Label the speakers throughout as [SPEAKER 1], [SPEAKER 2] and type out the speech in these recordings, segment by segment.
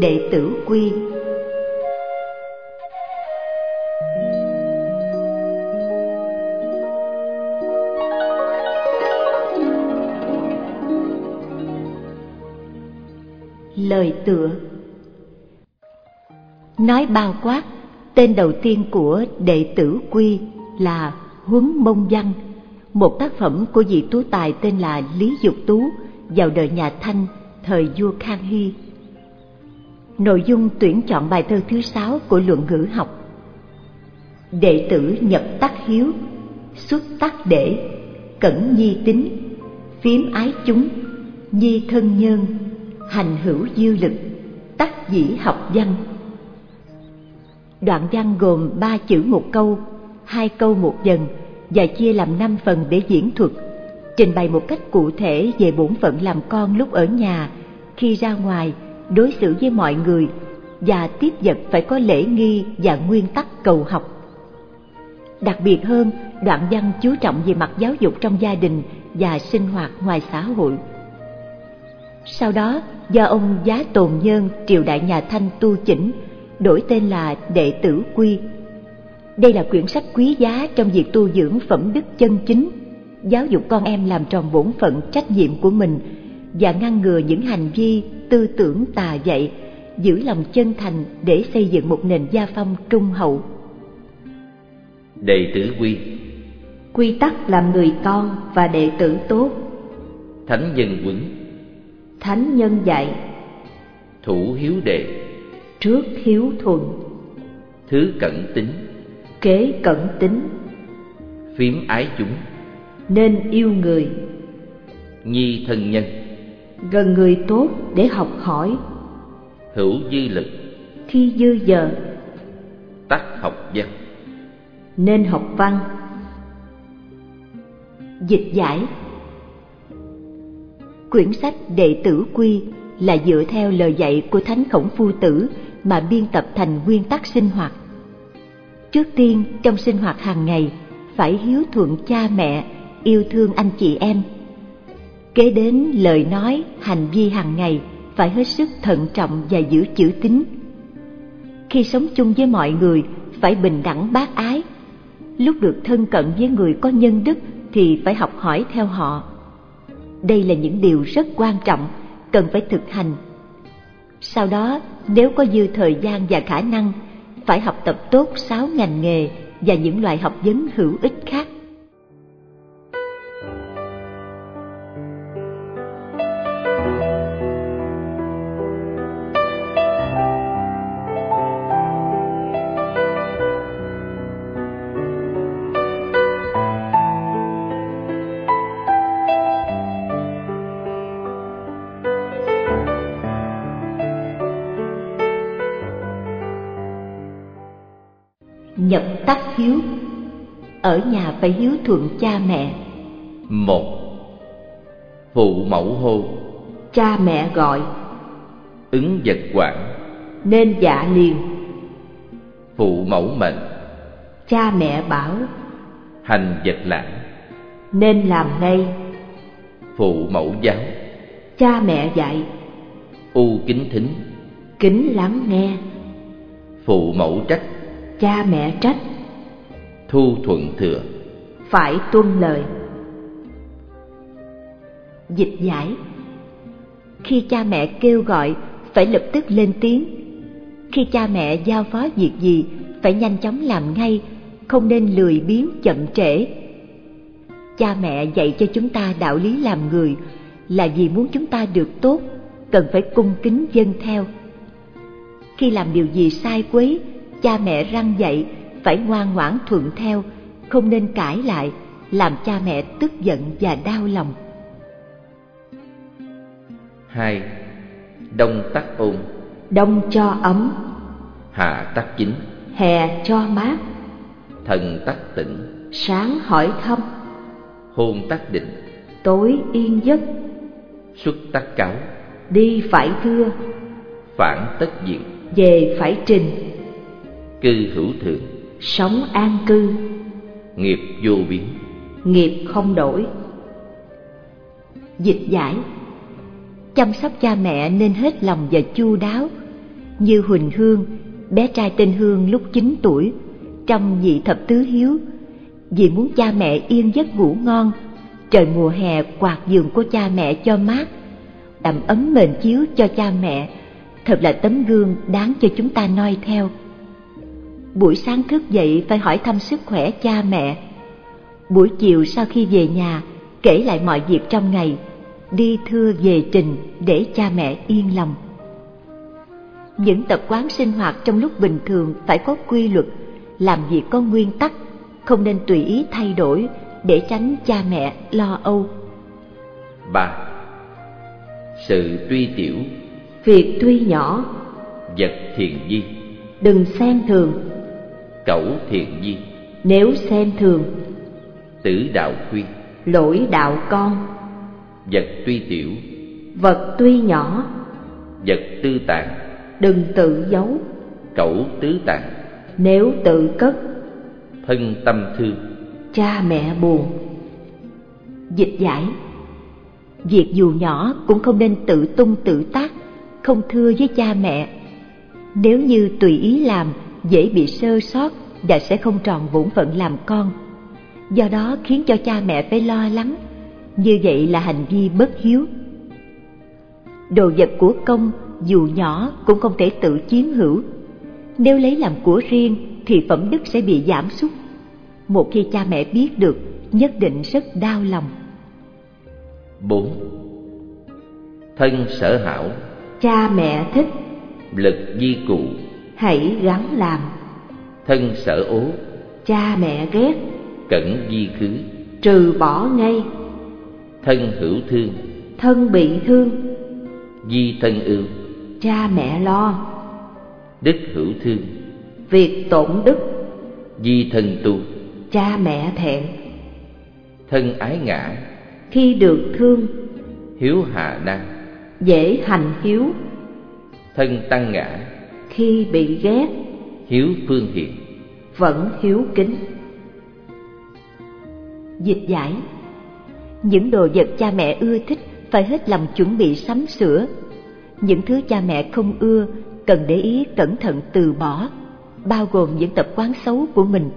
[SPEAKER 1] đệ tử quy. Lời tựa. Nói bao quát tên đầu tiên của đệ tử quy là huấn mông văn. Một tác phẩm của vị tú tài tên là lý dục tú vào đời nhà thanh, thời vua khang hy. Nội dung tuyển chọn bài thơ thứ sáu của luận ngữ học. Đệ tử nhập tắc hiếu, Xuất tắc để Cẩn nhi tính Phiếm ái chúng, Nhi thân nhân Hành hữu dư lực, Tắc dĩ học văn. Đoạn văn gồm ba chữ một câu Hai câu một dần Và chia làm năm phần để diễn thuật Trình bày một cách cụ thể về bổn phận làm con lúc ở nhà Khi ra ngoài đối xử với mọi người và tiếp vật phải có lễ nghi và nguyên tắc cầu học. Đặc biệt hơn, đoạn văn chú trọng về mặt giáo dục trong gia đình và sinh hoạt ngoài xã hội. Sau đó, do ông Giá Tồn Nhân triều đại nhà Thanh tu chỉnh, đổi tên là Đệ tử Quy. Đây là quyển sách quý giá trong việc tu dưỡng phẩm đức chân chính, giáo dục con em làm tròn bổn phận trách nhiệm của mình và ngăn ngừa những hành vi tư tưởng tà dạy giữ lòng chân thành để xây dựng một nền gia phong trung hậu.
[SPEAKER 2] Đệ tử quy.
[SPEAKER 1] Quy tắc làm người con và đệ tử tốt.
[SPEAKER 2] Thánh nhân quấn
[SPEAKER 1] thánh nhân dạy.
[SPEAKER 2] Thủ hiếu đệ
[SPEAKER 1] trước hiếu thuận.
[SPEAKER 2] Thứ cẩn tính.
[SPEAKER 1] Kế cẩn tính.
[SPEAKER 2] Phím ái chúng.
[SPEAKER 1] Nên yêu người.
[SPEAKER 2] Nhi thân nhân.
[SPEAKER 1] Gần người tốt để học hỏi.
[SPEAKER 2] Hữu dư lực.
[SPEAKER 1] Khi dư giờ.
[SPEAKER 2] Tắt học văn.
[SPEAKER 1] Nên học văn. Dịch giải. Quyển sách đệ tử quy là dựa theo lời dạy của thánh khổng phu tử mà biên tập thành nguyên tắc sinh hoạt. Trước tiên, trong sinh hoạt hàng ngày, phải hiếu thuận cha mẹ, yêu thương anh chị em. Kế đến lời nói, hành vi hàng ngày, phải hết sức thận trọng và giữ chữ tín khi sống chung với mọi người, phải bình đẳng bác ái. Lúc được thân cận với người có nhân đức thì phải học hỏi theo họ. Đây là những điều rất quan trọng, cần phải thực hành sau đó, nếu có dư thời gian và khả năng, phải học tập tốt sáu ngành nghề và những loại học vấn hữu ích khác. Ở nhà phải hiếu thuận cha mẹ.
[SPEAKER 2] Một phụ mẫu hô.
[SPEAKER 1] Cha mẹ gọi
[SPEAKER 2] ứng vật quản.
[SPEAKER 1] nên dạ liền.
[SPEAKER 2] Phụ mẫu mệnh.
[SPEAKER 1] Cha mẹ bảo
[SPEAKER 2] hành vật lãng.
[SPEAKER 1] nên làm ngay.
[SPEAKER 2] Phụ mẫu giáo.
[SPEAKER 1] Cha mẹ dạy
[SPEAKER 2] u kính thính.
[SPEAKER 1] kính lắng nghe.
[SPEAKER 2] Phụ mẫu trách.
[SPEAKER 1] Cha mẹ trách
[SPEAKER 2] thu thuận thừa.
[SPEAKER 1] Phải tuân lời. Dịch giải. Khi cha mẹ kêu gọi, phải lập tức lên tiếng. Khi cha mẹ giao phó việc gì, phải nhanh chóng làm ngay, không nên lười biếng chậm trễ. Cha mẹ dạy cho chúng ta đạo lý làm người, là vì muốn chúng ta được tốt, cần phải cung kính dân theo. Khi làm điều gì sai quấy, cha mẹ răng dạy phải ngoan ngoãn thuận theo không nên cãi lại làm cha mẹ tức giận và đau lòng.
[SPEAKER 2] Hai đông tắc ôn
[SPEAKER 1] đông cho ấm.
[SPEAKER 2] Hạ tắc chính.
[SPEAKER 1] Hè cho mát.
[SPEAKER 2] Thần tắc tỉnh
[SPEAKER 1] sáng hỏi thăm.
[SPEAKER 2] Hôn tắc định.
[SPEAKER 1] Tối yên giấc.
[SPEAKER 2] Xuất tắc cáo.
[SPEAKER 1] Đi phải thưa.
[SPEAKER 2] Phản tất diện
[SPEAKER 1] về phải trình.
[SPEAKER 2] Cư hữu thượng
[SPEAKER 3] sống an cư.
[SPEAKER 2] Nghiệp vô biến.
[SPEAKER 3] Nghiệp không đổi.
[SPEAKER 1] Dịch giải. Chăm sóc cha mẹ nên hết lòng và chu đáo như huỳnh hương bé trai tên hương lúc 9 tuổi trong vị thập tứ hiếu. Vì muốn cha mẹ yên giấc ngủ ngon trời mùa hè quạt giường của cha mẹ cho mát đầm ấm mền chiếu cho cha mẹ thật là tấm gương đáng cho chúng ta noi theo buổi sáng thức dậy phải hỏi thăm sức khỏe cha mẹ. Buổi chiều sau khi về nhà kể lại mọi việc trong ngày đi thưa về trình để cha mẹ yên lòng. Những tập quán sinh hoạt trong lúc bình thường phải có quy luật làm việc có nguyên tắc không nên tùy ý thay đổi để tránh cha mẹ lo âu.
[SPEAKER 2] Ba. Sự tuy tiểu.
[SPEAKER 3] Việc tuy nhỏ.
[SPEAKER 2] Vật thiện di.
[SPEAKER 3] Đừng xem thường
[SPEAKER 2] cẩu thiện di
[SPEAKER 3] nếu xem thường
[SPEAKER 2] tử đạo khuyên
[SPEAKER 3] lỗi đạo con.
[SPEAKER 2] Vật tuy tiểu.
[SPEAKER 3] Vật tuy nhỏ.
[SPEAKER 2] Vật tư tạng.
[SPEAKER 3] Đừng tự giấu.
[SPEAKER 2] Cẩu tứ tạng.
[SPEAKER 3] Nếu tự cất
[SPEAKER 2] thân tâm thương.
[SPEAKER 3] cha mẹ buồn.
[SPEAKER 1] Dịch giải. Việc dù nhỏ cũng không nên tự tung tự tác không thưa với cha mẹ. Nếu như tùy ý làm dễ bị sơ sót và sẽ không tròn bổn phận làm con. Do đó khiến cho cha mẹ phải lo lắng. Như vậy là hành vi bất hiếu. Đồ vật của công dù nhỏ cũng không thể tự chiếm hữu. Nếu lấy làm của riêng thì phẩm đức sẽ bị giảm sút. Một khi cha mẹ biết được nhất định rất đau lòng.
[SPEAKER 2] bốn. Thân sở hảo.
[SPEAKER 3] Cha mẹ thích.
[SPEAKER 2] Lực di cụ
[SPEAKER 3] hãy gắng làm.
[SPEAKER 2] Thân sở ố
[SPEAKER 3] cha mẹ ghét
[SPEAKER 2] cẩn di khứ.
[SPEAKER 3] trừ bỏ ngay.
[SPEAKER 2] Thân hữu thương
[SPEAKER 3] thân bị thương
[SPEAKER 2] di thân ưu.
[SPEAKER 3] cha mẹ lo.
[SPEAKER 2] Đức hữu thương
[SPEAKER 3] việc tổn đức
[SPEAKER 2] di thân tu.
[SPEAKER 3] cha mẹ thẹn.
[SPEAKER 2] Thân ái ngã
[SPEAKER 3] khi được thương
[SPEAKER 2] hiếu hạ năng
[SPEAKER 3] dễ hành hiếu.
[SPEAKER 2] Thân tăng ngã
[SPEAKER 3] khi bị ghét
[SPEAKER 2] hiếu phương hiền.
[SPEAKER 3] vẫn hiếu kính.
[SPEAKER 1] Dịch giải. Những đồ vật cha mẹ ưa thích phải hết lòng chuẩn bị sắm sửa. Những thứ cha mẹ không ưa cần để ý cẩn thận từ bỏ bao gồm những tập quán xấu của mình.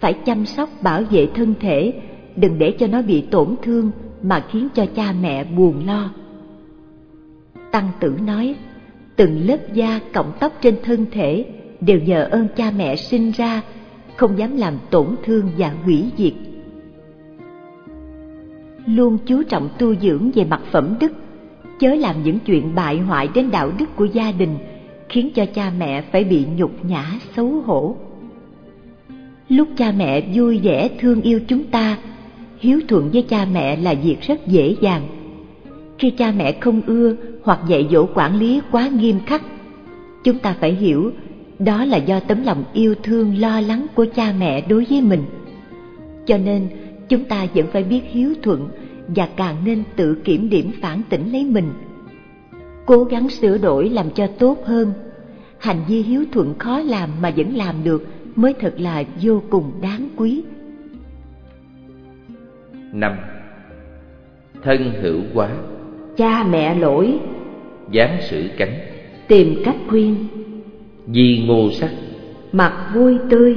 [SPEAKER 1] Phải chăm sóc bảo vệ thân thể đừng để cho nó bị tổn thương mà khiến cho cha mẹ buồn lo. Tăng tử nói từng lớp da cọng tóc trên thân thể đều nhờ ơn cha mẹ sinh ra, không dám làm tổn thương và hủy diệt. Luôn chú trọng tu dưỡng về mặt phẩm đức, chớ làm những chuyện bại hoại đến đạo đức của gia đình, khiến cho cha mẹ phải bị nhục nhã, xấu hổ. Lúc cha mẹ vui vẻ thương yêu chúng ta, hiếu thuận với cha mẹ là việc rất dễ dàng khi cha mẹ không ưa hoặc dạy dỗ quản lý quá nghiêm khắc, chúng ta phải hiểu đó là do tấm lòng yêu thương lo lắng của cha mẹ đối với mình. Cho nên, chúng ta vẫn phải biết hiếu thuận và càng nên tự kiểm điểm phản tỉnh lấy mình. Cố gắng sửa đổi làm cho tốt hơn. Hành vi hiếu thuận khó làm mà vẫn làm được mới thật là vô cùng đáng quý.
[SPEAKER 2] Năm. Thân hữu quá
[SPEAKER 3] cha mẹ lỗi.
[SPEAKER 2] Dáng sử cánh
[SPEAKER 3] tìm cách khuyên.
[SPEAKER 2] Di ngô sắc.
[SPEAKER 3] Mặt vui tươi.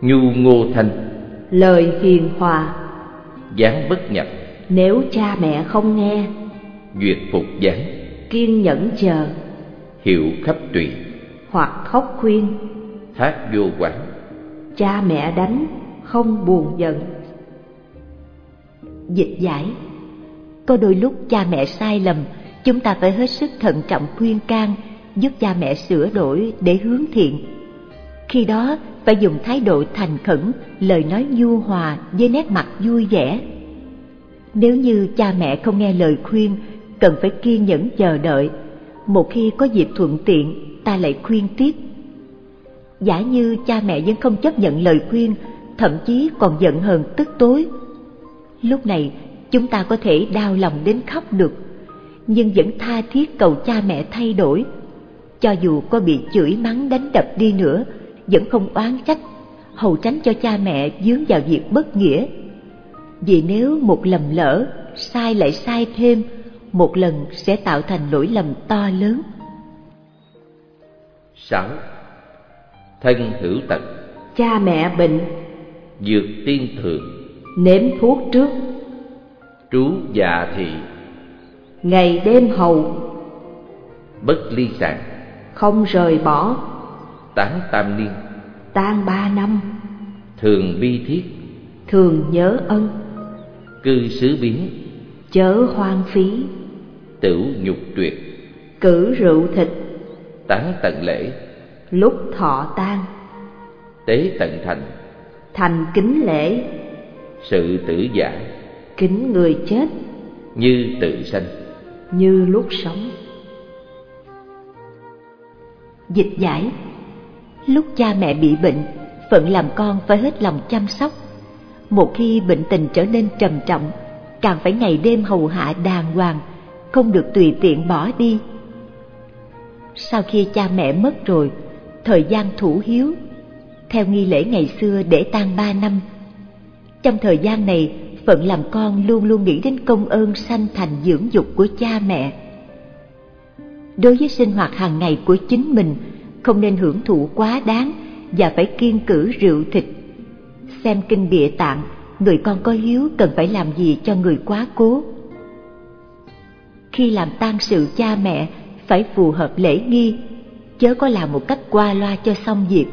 [SPEAKER 2] Nhu ngô thanh
[SPEAKER 3] lời hiền hòa.
[SPEAKER 2] Dáng bất nhập.
[SPEAKER 3] Nếu cha mẹ không nghe.
[SPEAKER 2] Duyệt phục dáng
[SPEAKER 3] kiên nhẫn chờ.
[SPEAKER 2] Hiệu khắp tùy.
[SPEAKER 3] Hoặc khóc khuyên.
[SPEAKER 2] Thác vô quán
[SPEAKER 3] cha mẹ đánh không buồn giận.
[SPEAKER 1] Dịch giải có đôi lúc cha mẹ sai lầm, chúng ta phải hết sức thận trọng khuyên can, giúp cha mẹ sửa đổi để hướng thiện. Khi đó, phải dùng thái độ thành khẩn, lời nói nhu hòa với nét mặt vui vẻ. Nếu như cha mẹ không nghe lời khuyên, cần phải kiên nhẫn chờ đợi. Một khi có dịp thuận tiện, ta lại khuyên tiếp. Giả như cha mẹ vẫn không chấp nhận lời khuyên, thậm chí còn giận hờn, tức tối. Lúc này chúng ta có thể đau lòng đến khóc được nhưng vẫn tha thiết cầu cha mẹ thay đổi cho dù có bị chửi mắng đánh đập đi nữa vẫn không oán trách, hầu tránh cho cha mẹ dướng vào việc bất nghĩa. Vì nếu một lầm lỡ, sai lại sai thêm, một lần sẽ tạo thành lỗi lầm to lớn.
[SPEAKER 2] 6. Thân hữu tật
[SPEAKER 3] Cha mẹ bệnh
[SPEAKER 2] Dược tiên thượng
[SPEAKER 3] Nếm thuốc trước
[SPEAKER 2] Trú dạ thị
[SPEAKER 3] Ngày đêm hầu
[SPEAKER 2] Bất ly sản
[SPEAKER 3] Không rời bỏ
[SPEAKER 2] Tán tam niên
[SPEAKER 3] Tan ba năm.
[SPEAKER 2] Thường bi thiết
[SPEAKER 3] Thường nhớ ân
[SPEAKER 2] Cư xứ biến
[SPEAKER 3] Chớ hoang phí.
[SPEAKER 2] Tửu nhục tuyệt
[SPEAKER 3] Cử rượu thịt
[SPEAKER 2] Tán tận lễ
[SPEAKER 3] Lúc thọ tan
[SPEAKER 2] Tế tận thành
[SPEAKER 3] Thành kính lễ
[SPEAKER 2] Sự tử giả
[SPEAKER 3] Kính người chết.
[SPEAKER 2] Như tự sanh.
[SPEAKER 3] Như lúc sống.
[SPEAKER 1] Dịch giải. Lúc cha mẹ bị bệnh Phận làm con phải hết lòng chăm sóc. Một khi bệnh tình trở nên trầm trọng Càng phải ngày đêm hầu hạ đàng hoàng Không được tùy tiện bỏ đi. Sau khi cha mẹ mất rồi Thời gian thủ hiếu. Theo nghi lễ ngày xưa để tang ba năm Trong thời gian này Phận làm con luôn luôn nghĩ đến công ơn sanh thành dưỡng dục của cha mẹ. Đối với sinh hoạt hàng ngày của chính mình, Không nên hưởng thụ quá đáng Và phải kiên cử rượu thịt. Xem kinh địa tạng, Người con có hiếu cần phải làm gì cho người quá cố? Khi làm tang sự cha mẹ, Phải phù hợp lễ nghi, Chớ có làm một cách qua loa cho xong việc.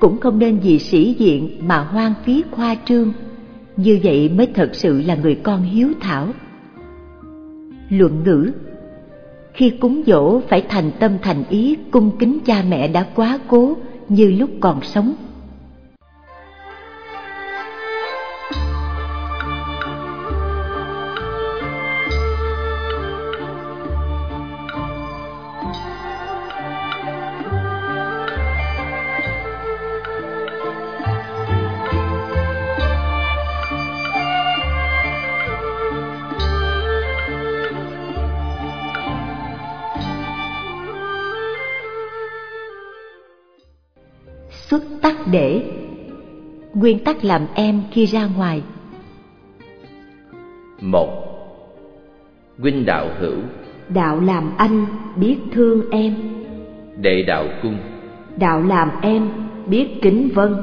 [SPEAKER 1] Cũng không nên vì sĩ diện mà hoang phí khoa trương. Như vậy mới thật sự là người con hiếu thảo. Luận ngữ. Khi cúng dỗ phải thành tâm thành ý, cung kính cha mẹ đã quá cố như lúc còn sống. Tắc để. Nguyên tắc làm em khi ra ngoài.
[SPEAKER 2] Một huynh đạo hữu.
[SPEAKER 3] Đạo làm anh biết thương em.
[SPEAKER 2] Đệ đạo cung.
[SPEAKER 3] Đạo làm em biết kính vân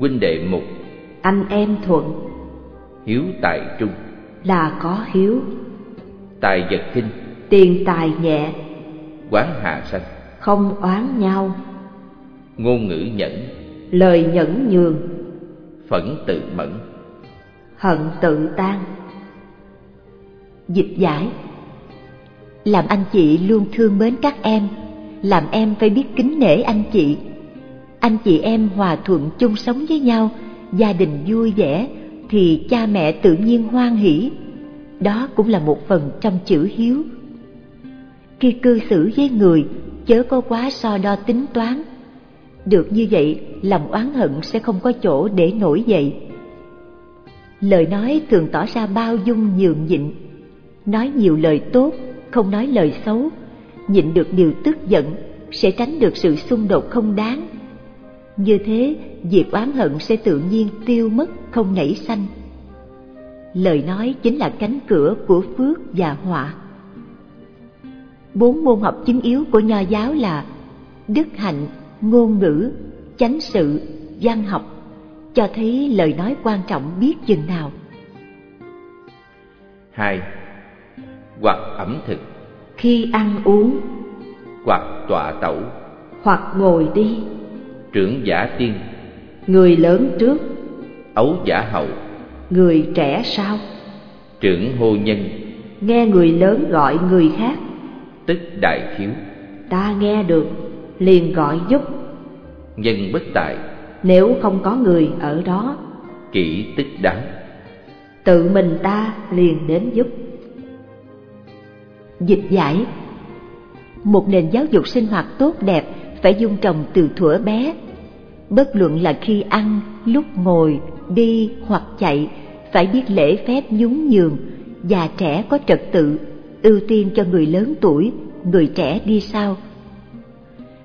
[SPEAKER 2] huynh đệ mục.
[SPEAKER 3] Anh em thuận.
[SPEAKER 2] Hiếu tại trung.
[SPEAKER 3] Là có hiếu.
[SPEAKER 2] Tài vật kinh
[SPEAKER 3] tiền tài nhẹ.
[SPEAKER 2] Quán hạ sanh.
[SPEAKER 3] Không oán nhau
[SPEAKER 2] ngôn ngữ nhẫn
[SPEAKER 3] lời nhẫn nhường.
[SPEAKER 2] phẫn tự mẫn
[SPEAKER 3] hận tự tan.
[SPEAKER 1] Dịch giải. Làm anh chị luôn thương mến các em làm em phải biết kính nể anh chị. Anh chị em hòa thuận chung sống với nhau gia đình vui vẻ thì cha mẹ tự nhiên hoan hỷ. Đó cũng là một phần trong chữ hiếu. Khi cư xử với người chớ có quá so đo tính toán được như vậy, lòng oán hận sẽ không có chỗ để nổi dậy. Lời nói thường tỏ ra bao dung nhường nhịn. Nói nhiều lời tốt, không nói lời xấu. Nhịn được điều tức giận, sẽ tránh được sự xung đột không đáng. Như thế, việc oán hận sẽ tự nhiên tiêu mất, không nảy sanh. Lời nói chính là cánh cửa của phước và họa. Bốn môn học chính yếu của nho giáo là đức hạnh ngôn ngữ chánh sự văn học cho thấy lời nói quan trọng biết chừng nào.
[SPEAKER 2] Hai hoặc ẩm thực.
[SPEAKER 3] Khi ăn uống
[SPEAKER 2] hoặc tọa tẩu.
[SPEAKER 3] hoặc ngồi đi.
[SPEAKER 2] Trưởng giả tiên.
[SPEAKER 3] Người lớn trước.
[SPEAKER 2] Ấu giả hậu.
[SPEAKER 3] Người trẻ sau.
[SPEAKER 2] Trưởng hô nhân.
[SPEAKER 3] Nghe người lớn gọi người khác.
[SPEAKER 2] Tức đại khiếu
[SPEAKER 3] ta nghe được liền gọi giúp.
[SPEAKER 2] Nhân bất tại
[SPEAKER 3] nếu không có người ở đó
[SPEAKER 2] kỹ tức đáng.
[SPEAKER 3] tự mình ta liền đến giúp.
[SPEAKER 1] Dịch giải. Một nền giáo dục sinh hoạt tốt đẹp phải dung trồng từ thuở bé. Bất luận là khi ăn lúc ngồi đi hoặc chạy phải biết lễ phép nhún nhường. Già trẻ có trật tự ưu tiên cho người lớn tuổi người trẻ đi sau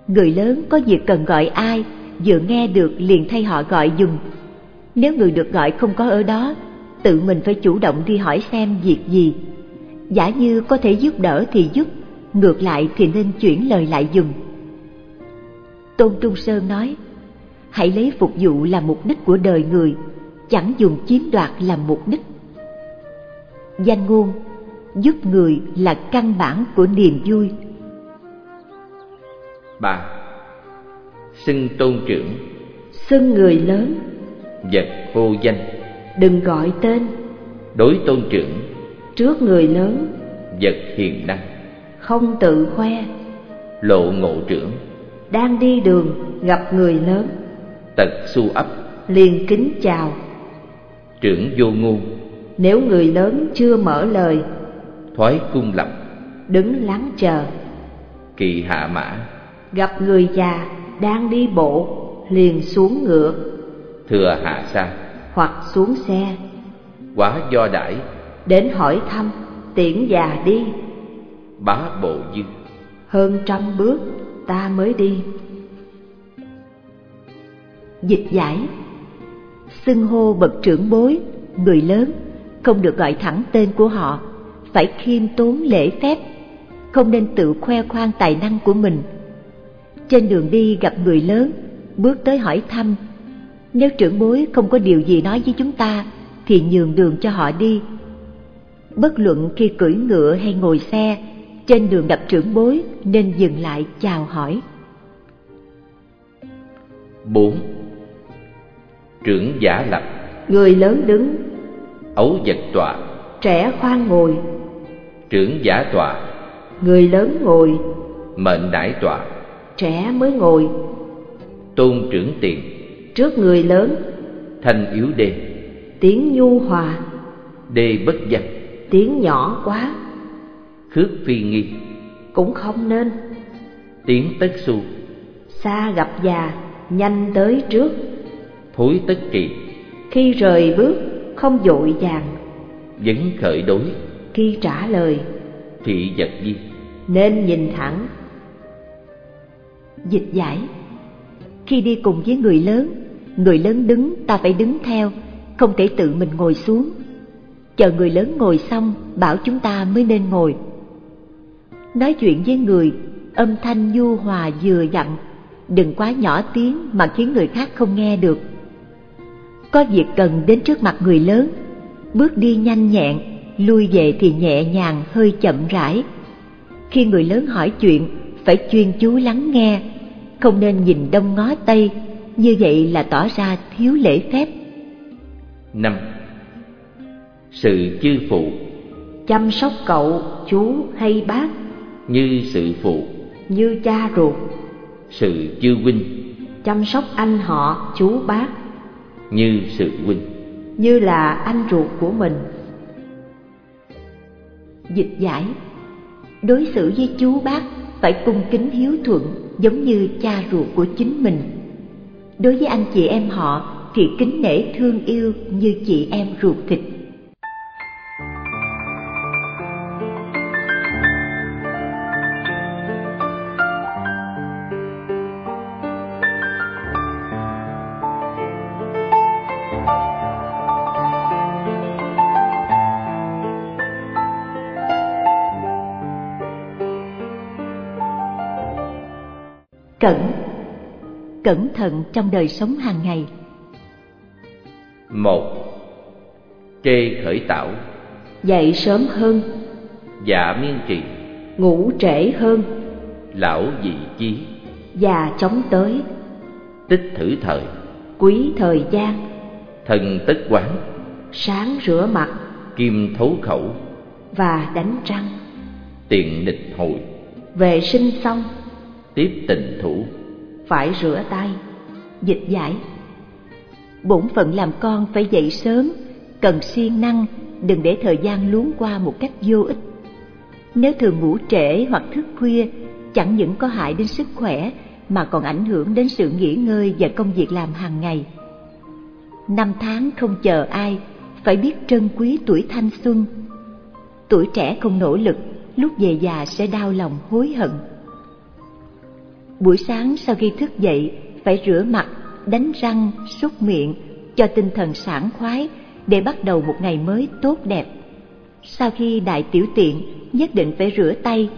[SPEAKER 1] người lớn có việc cần gọi ai vừa nghe được liền thay họ gọi dùng. Nếu người được gọi không có ở đó, tự mình phải chủ động đi hỏi xem việc gì. Giả như có thể giúp đỡ thì giúp, ngược lại thì nên chuyển lời lại dùng. Tôn Trung Sơn nói, hãy lấy phục vụ làm mục đích của đời người, chẳng dùng chiếm đoạt làm mục đích. Danh ngôn, giúp người là căn bản của niềm vui
[SPEAKER 2] ba. Xưng tôn trưởng.
[SPEAKER 3] Xưng người lớn.
[SPEAKER 2] Vật vô danh.
[SPEAKER 3] Đừng gọi tên.
[SPEAKER 2] Đối tôn trưởng.
[SPEAKER 3] Trước người lớn.
[SPEAKER 2] Vật hiền năng.
[SPEAKER 3] Không tự khoe.
[SPEAKER 2] Lộ ngộ trưởng.
[SPEAKER 3] Đang đi đường gặp người lớn.
[SPEAKER 2] Tật su ấp.
[SPEAKER 3] Liền kính chào.
[SPEAKER 2] Trưởng vô ngôn
[SPEAKER 3] Nếu người lớn chưa mở lời
[SPEAKER 2] Thoái cung lập.
[SPEAKER 3] Đứng lắng chờ.
[SPEAKER 2] Kỳ hạ mã
[SPEAKER 3] Gặp người già đang đi bộ liền xuống ngựa.
[SPEAKER 2] Thừa hạ sa.
[SPEAKER 3] Hoặc xuống xe.
[SPEAKER 2] Quá do đãi.
[SPEAKER 3] Đến hỏi thăm tiễn già đi.
[SPEAKER 2] Bá bộ dư.
[SPEAKER 3] Hơn trăm bước ta mới đi.
[SPEAKER 1] Dịch giải. Xưng hô bậc trưởng bối người lớn không được gọi thẳng tên của họ. Phải khiêm tốn lễ phép. Không nên tự khoe khoang tài năng của mình trên đường đi gặp người lớn, bước tới hỏi thăm. Nếu trưởng bối không có điều gì nói với chúng ta, thì nhường đường cho họ đi. Bất luận khi cưỡi ngựa hay ngồi xe, trên đường gặp trưởng bối nên dừng lại chào hỏi.
[SPEAKER 2] 4. Trưởng giả lập
[SPEAKER 3] Người lớn đứng
[SPEAKER 2] Ấu vật tọa
[SPEAKER 3] Trẻ khoan ngồi
[SPEAKER 2] Trưởng giả tọa
[SPEAKER 3] Người lớn ngồi
[SPEAKER 2] Mệnh đại tọa
[SPEAKER 3] trẻ mới ngồi.
[SPEAKER 2] Tôn trưởng tiền.
[SPEAKER 3] Trước người lớn.
[SPEAKER 2] Thanh yếu đê.
[SPEAKER 3] Tiếng nhu hòa.
[SPEAKER 2] Đê bất văn
[SPEAKER 3] tiếng nhỏ quá.
[SPEAKER 2] Khước phi nghi.
[SPEAKER 3] Cũng không nên.
[SPEAKER 2] Tiếng tất su
[SPEAKER 3] xa gặp già nhanh tới trước.
[SPEAKER 2] Thối tất kỳ
[SPEAKER 3] khi rời bước không dội vàng
[SPEAKER 2] vấn khởi đối.
[SPEAKER 3] Khi trả lời
[SPEAKER 2] thị vật di
[SPEAKER 3] nên nhìn thẳng
[SPEAKER 1] dịch giải. Khi đi cùng với người lớn người lớn đứng, ta phải đứng theo, không thể tự mình ngồi xuống. Chờ người lớn ngồi xong, bảo chúng ta mới nên ngồi. Nói chuyện với người, âm thanh nhu hòa vừa dặn đừng quá nhỏ tiếng mà khiến người khác không nghe được. Có việc cần đến trước mặt người lớn, bước đi nhanh nhẹn, lui về thì nhẹ nhàng, hơi chậm rãi. Khi người lớn hỏi chuyện, phải chuyên chú lắng nghe không nên nhìn đông ngó tây như vậy là tỏ ra thiếu lễ phép.
[SPEAKER 2] Năm sự chư phụ.
[SPEAKER 3] Chăm sóc cậu chú hay bác?
[SPEAKER 2] Như sự phụ.
[SPEAKER 3] Như cha ruột.
[SPEAKER 2] Sự chư huynh.
[SPEAKER 3] Chăm sóc anh họ chú bác?
[SPEAKER 2] Như sự huynh.
[SPEAKER 3] Như là anh ruột của mình.
[SPEAKER 1] Dịch giải. Đối xử với chú bác phải cung kính hiếu thuận giống như cha ruột của chính mình. Đối với anh chị em họ thì kính nể thương yêu như chị em ruột thịt. Cẩn thận trong đời sống hàng ngày.
[SPEAKER 2] Một trê khởi tảo.
[SPEAKER 3] Dậy sớm hơn.
[SPEAKER 2] Dạ miên trì
[SPEAKER 3] ngủ trễ hơn.
[SPEAKER 2] Lão dị chí
[SPEAKER 3] già chóng tới.
[SPEAKER 2] Tích thử thời.
[SPEAKER 3] Quý thời gian.
[SPEAKER 2] Thần tất quán.
[SPEAKER 3] Sáng rửa mặt.
[SPEAKER 2] Kim thấu khẩu.
[SPEAKER 3] Và đánh răng.
[SPEAKER 2] Tiện địch hội
[SPEAKER 3] vệ sinh xong.
[SPEAKER 2] Tiếp tình thủ
[SPEAKER 3] phải rửa tay,
[SPEAKER 1] dịch giải. Bổn phận làm con phải dậy sớm, cần siêng năng, đừng để thời gian luống qua một cách vô ích. Nếu thường ngủ trễ hoặc thức khuya, chẳng những có hại đến sức khỏe, mà còn ảnh hưởng đến sự nghỉ ngơi và công việc làm hàng ngày. Năm tháng không chờ ai, phải biết trân quý tuổi thanh xuân. Tuổi trẻ không nỗ lực, lúc về già sẽ đau lòng, hối hận buổi sáng sau khi thức dậy phải rửa mặt, đánh răng, súc miệng cho tinh thần sảng khoái để bắt đầu một ngày mới tốt đẹp. Sau khi đại tiểu tiện, nhất định phải rửa tay,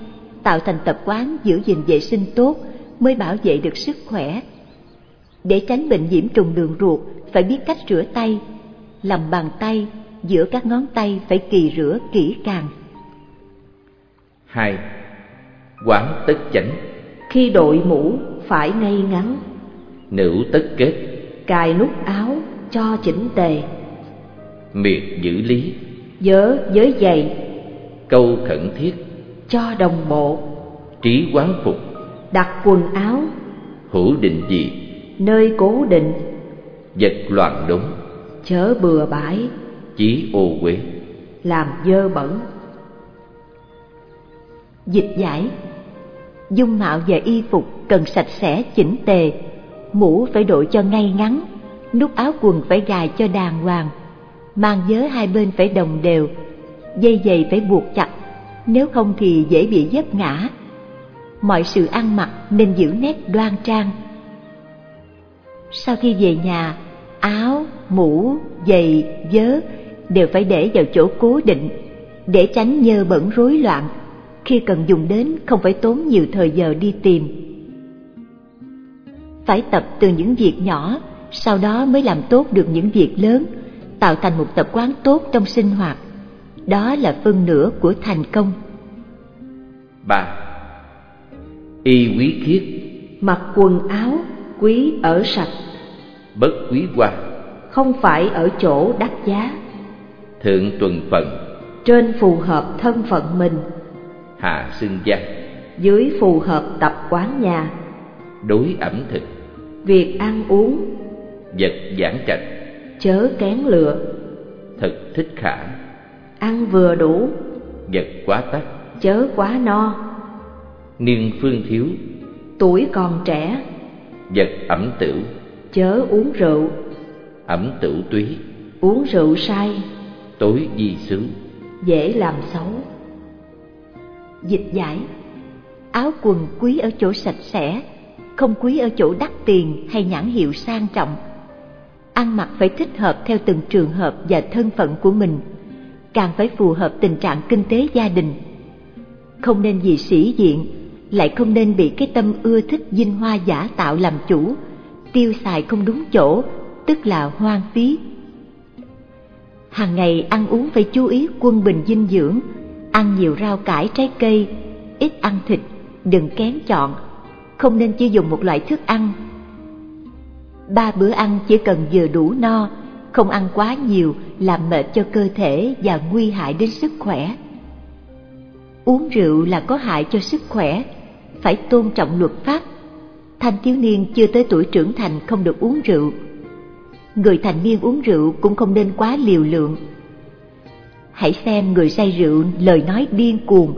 [SPEAKER 1] tạo thành tập quán giữ gìn vệ sinh tốt mới bảo vệ được sức khỏe. Để tránh bệnh nhiễm trùng đường ruột, phải biết cách rửa tay, lòng bàn tay, giữa các ngón tay phải kỳ rửa kỹ càng.
[SPEAKER 2] 2. Quán tất chánh
[SPEAKER 3] khi đội mũ phải ngay ngắn
[SPEAKER 2] Nữ tất kết.
[SPEAKER 3] Cài nút áo cho chỉnh tề.
[SPEAKER 2] Miệt giữ lý.
[SPEAKER 3] Dớ giới giày
[SPEAKER 2] Câu khẩn thiết.
[SPEAKER 3] Cho đồng bộ.
[SPEAKER 2] Trí quán phục.
[SPEAKER 3] Đặt quần áo.
[SPEAKER 2] Hữu định dị
[SPEAKER 3] Nơi cố định.
[SPEAKER 2] Vật loạn đốn
[SPEAKER 3] Chớ bừa bãi.
[SPEAKER 2] Chí ô quế
[SPEAKER 3] Làm dơ bẩn.
[SPEAKER 1] Dịch giải Dung mạo và y phục cần sạch sẽ chỉnh tề. Mũ phải đội cho ngay ngắn Nút áo quần phải gài cho đàng hoàng. Mang vớ hai bên phải đồng đều Dây giày phải buộc chặt Nếu không thì dễ bị dấp ngã. Mọi sự ăn mặc nên giữ nét đoan trang. Sau khi về nhà Áo, mũ, giày, vớ Đều phải để vào chỗ cố định Để tránh nhơ bẩn rối loạn khi cần dùng đến không phải tốn nhiều thời giờ đi tìm. Phải tập từ những việc nhỏ, sau đó mới làm tốt được những việc lớn, tạo thành một tập quán tốt trong sinh hoạt. Đó là phân nửa của thành công.
[SPEAKER 2] 3. Y quý khiết
[SPEAKER 3] Mặc quần áo quý ở sạch
[SPEAKER 2] Bất quý hoa
[SPEAKER 3] Không phải ở chỗ đắt giá
[SPEAKER 2] Thượng tuần phận
[SPEAKER 3] Trên phù hợp thân phận mình
[SPEAKER 2] hạ xưng danh
[SPEAKER 3] dưới phù hợp tập quán nhà.
[SPEAKER 2] Đối ẩm thực.
[SPEAKER 3] Việc ăn uống.
[SPEAKER 2] Vật giảng trạch.
[SPEAKER 3] Chớ kén lựa.
[SPEAKER 2] Thực thích khả.
[SPEAKER 3] Ăn vừa đủ.
[SPEAKER 2] Vật quá tắc
[SPEAKER 3] chớ quá no.
[SPEAKER 2] Niên phương thiếu.
[SPEAKER 3] Tuổi còn trẻ.
[SPEAKER 2] Vật ẩm tửu.
[SPEAKER 3] Chớ uống rượu.
[SPEAKER 2] Ẩm tửu túy.
[SPEAKER 3] Uống rượu say.
[SPEAKER 2] Tối di xứ
[SPEAKER 3] dễ làm xấu
[SPEAKER 1] dịch giải. Áo quần quý ở chỗ sạch sẽ, không quý ở chỗ đắt tiền hay nhãn hiệu sang trọng. Ăn mặc phải thích hợp theo từng trường hợp và thân phận của mình, càng phải phù hợp tình trạng kinh tế gia đình. Không nên vì sĩ diện, lại không nên bị cái tâm ưa thích dinh hoa giả tạo làm chủ, tiêu xài không đúng chỗ, tức là hoang phí. Hàng ngày ăn uống phải chú ý quân bình dinh dưỡng ăn nhiều rau cải trái cây, ít ăn thịt, đừng kén chọn, không nên chỉ dùng một loại thức ăn. Ba bữa ăn chỉ cần vừa đủ no, không ăn quá nhiều làm mệt cho cơ thể và nguy hại đến sức khỏe. Uống rượu là có hại cho sức khỏe, phải tôn trọng luật pháp. Thanh thiếu niên chưa tới tuổi trưởng thành không được uống rượu. Người thành niên uống rượu cũng không nên quá liều lượng hãy xem người say rượu lời nói điên cuồng,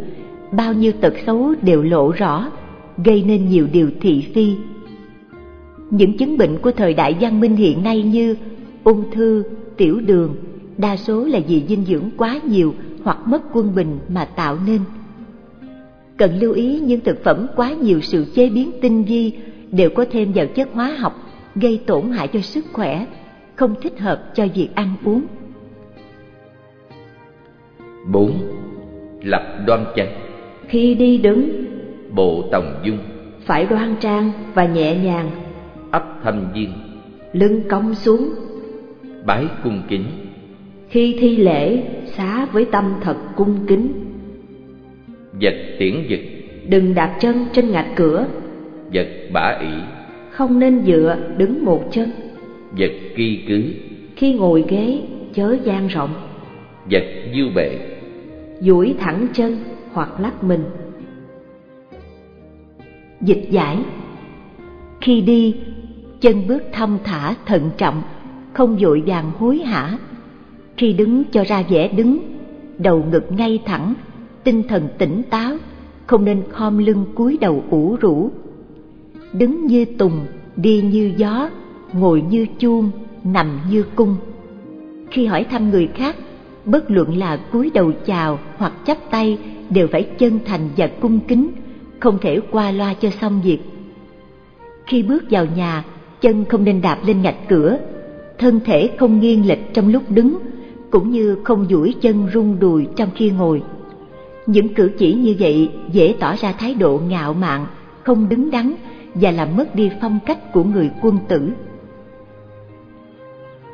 [SPEAKER 1] bao nhiêu tật xấu đều lộ rõ, gây nên nhiều điều thị phi. Những chứng bệnh của thời đại văn minh hiện nay như ung thư, tiểu đường, đa số là vì dinh dưỡng quá nhiều hoặc mất quân bình mà tạo nên. Cần lưu ý những thực phẩm quá nhiều sự chế biến tinh vi đều có thêm vào chất hóa học, gây tổn hại cho sức khỏe, không thích hợp cho việc ăn uống.
[SPEAKER 2] 4. Lập đoan chánh.
[SPEAKER 3] Khi đi đứng
[SPEAKER 2] Bộ tòng dung.
[SPEAKER 3] Phải đoan trang và nhẹ nhàng.
[SPEAKER 2] Ấp thâm viên.
[SPEAKER 3] Lưng cong xuống.
[SPEAKER 2] Bái cung kính.
[SPEAKER 3] Khi thi lễ xá với tâm thật cung kính.
[SPEAKER 2] Vật tiễn vật
[SPEAKER 3] Đừng đạp chân trên ngạch cửa.
[SPEAKER 2] Vật bả ỷ.
[SPEAKER 3] Không nên dựa đứng một chân.
[SPEAKER 2] Vật kỳ cứ.
[SPEAKER 3] Khi ngồi ghế chớ gian rộng.
[SPEAKER 2] Vật dư bệ
[SPEAKER 3] duỗi thẳng chân hoặc lắc mình.
[SPEAKER 1] Dịch giải Khi đi, chân bước thâm thả thận trọng, không vội vàng hối hả. Khi đứng cho ra vẻ đứng, đầu ngực ngay thẳng, tinh thần tỉnh táo, không nên khom lưng cúi đầu ủ rũ. Đứng như tùng, đi như gió, ngồi như chuông, nằm như cung. Khi hỏi thăm người khác, bất luận là cúi đầu chào hoặc chắp tay đều phải chân thành và cung kính không thể qua loa cho xong việc khi bước vào nhà chân không nên đạp lên ngạch cửa, thân thể không nghiêng lệch trong lúc đứng, cũng như không duỗi chân rung đùi trong khi ngồi. Những cử chỉ như vậy dễ tỏ ra thái độ ngạo mạn, không đứng đắn và làm mất đi phong cách của người quân tử.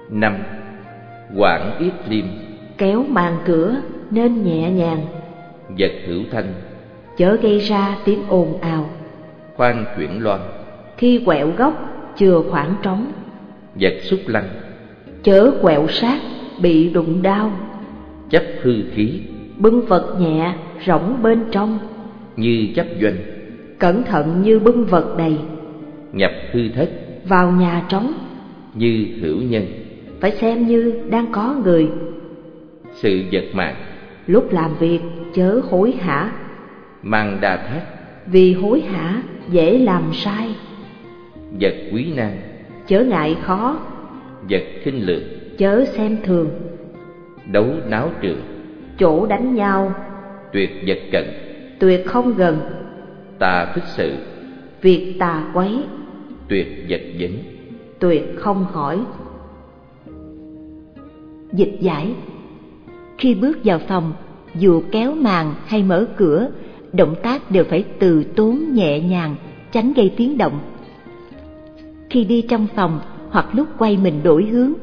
[SPEAKER 2] năm quản yết liêm
[SPEAKER 3] Kéo màn cửa nên nhẹ nhàng.
[SPEAKER 2] Vật hữu thanh.
[SPEAKER 3] Chớ gây ra tiếng ồn ào.
[SPEAKER 2] Khoan chuyển loan.
[SPEAKER 3] Khi quẹo góc chừa khoảng trống.
[SPEAKER 2] Vật xúc lăng.
[SPEAKER 3] Chớ quẹo sát bị đụng đau.
[SPEAKER 2] Chấp hư khí.
[SPEAKER 3] Bưng vật nhẹ rỗng bên trong.
[SPEAKER 2] Như chấp doanh.
[SPEAKER 3] Cẩn thận như bưng vật đầy.
[SPEAKER 2] Nhập hư thất.
[SPEAKER 3] Vào nhà trống.
[SPEAKER 2] Như hữu nhân.
[SPEAKER 3] Phải xem như đang có người
[SPEAKER 2] Sự vật mạng.
[SPEAKER 3] Lúc làm việc chớ hối hả.
[SPEAKER 2] Mang đa thác.
[SPEAKER 3] Vì hối hả dễ làm sai.
[SPEAKER 2] Vật quý nan
[SPEAKER 3] Chớ ngại khó.
[SPEAKER 2] Vật khinh lược.
[SPEAKER 3] Chớ xem thường.
[SPEAKER 2] Đấu náo trường
[SPEAKER 3] Chỗ đánh nhau.
[SPEAKER 2] Tuyệt vật cận.
[SPEAKER 3] Tuyệt không gần.
[SPEAKER 2] Tà phích sự.
[SPEAKER 3] Việc tà quấy.
[SPEAKER 2] Tuyệt vật vấn
[SPEAKER 3] Tuyệt không hỏi
[SPEAKER 1] Dịch giải khi bước vào phòng, dù kéo màn hay mở cửa, động tác đều phải từ tốn nhẹ nhàng, tránh gây tiếng động. Khi đi trong phòng hoặc lúc quay mình đổi hướng,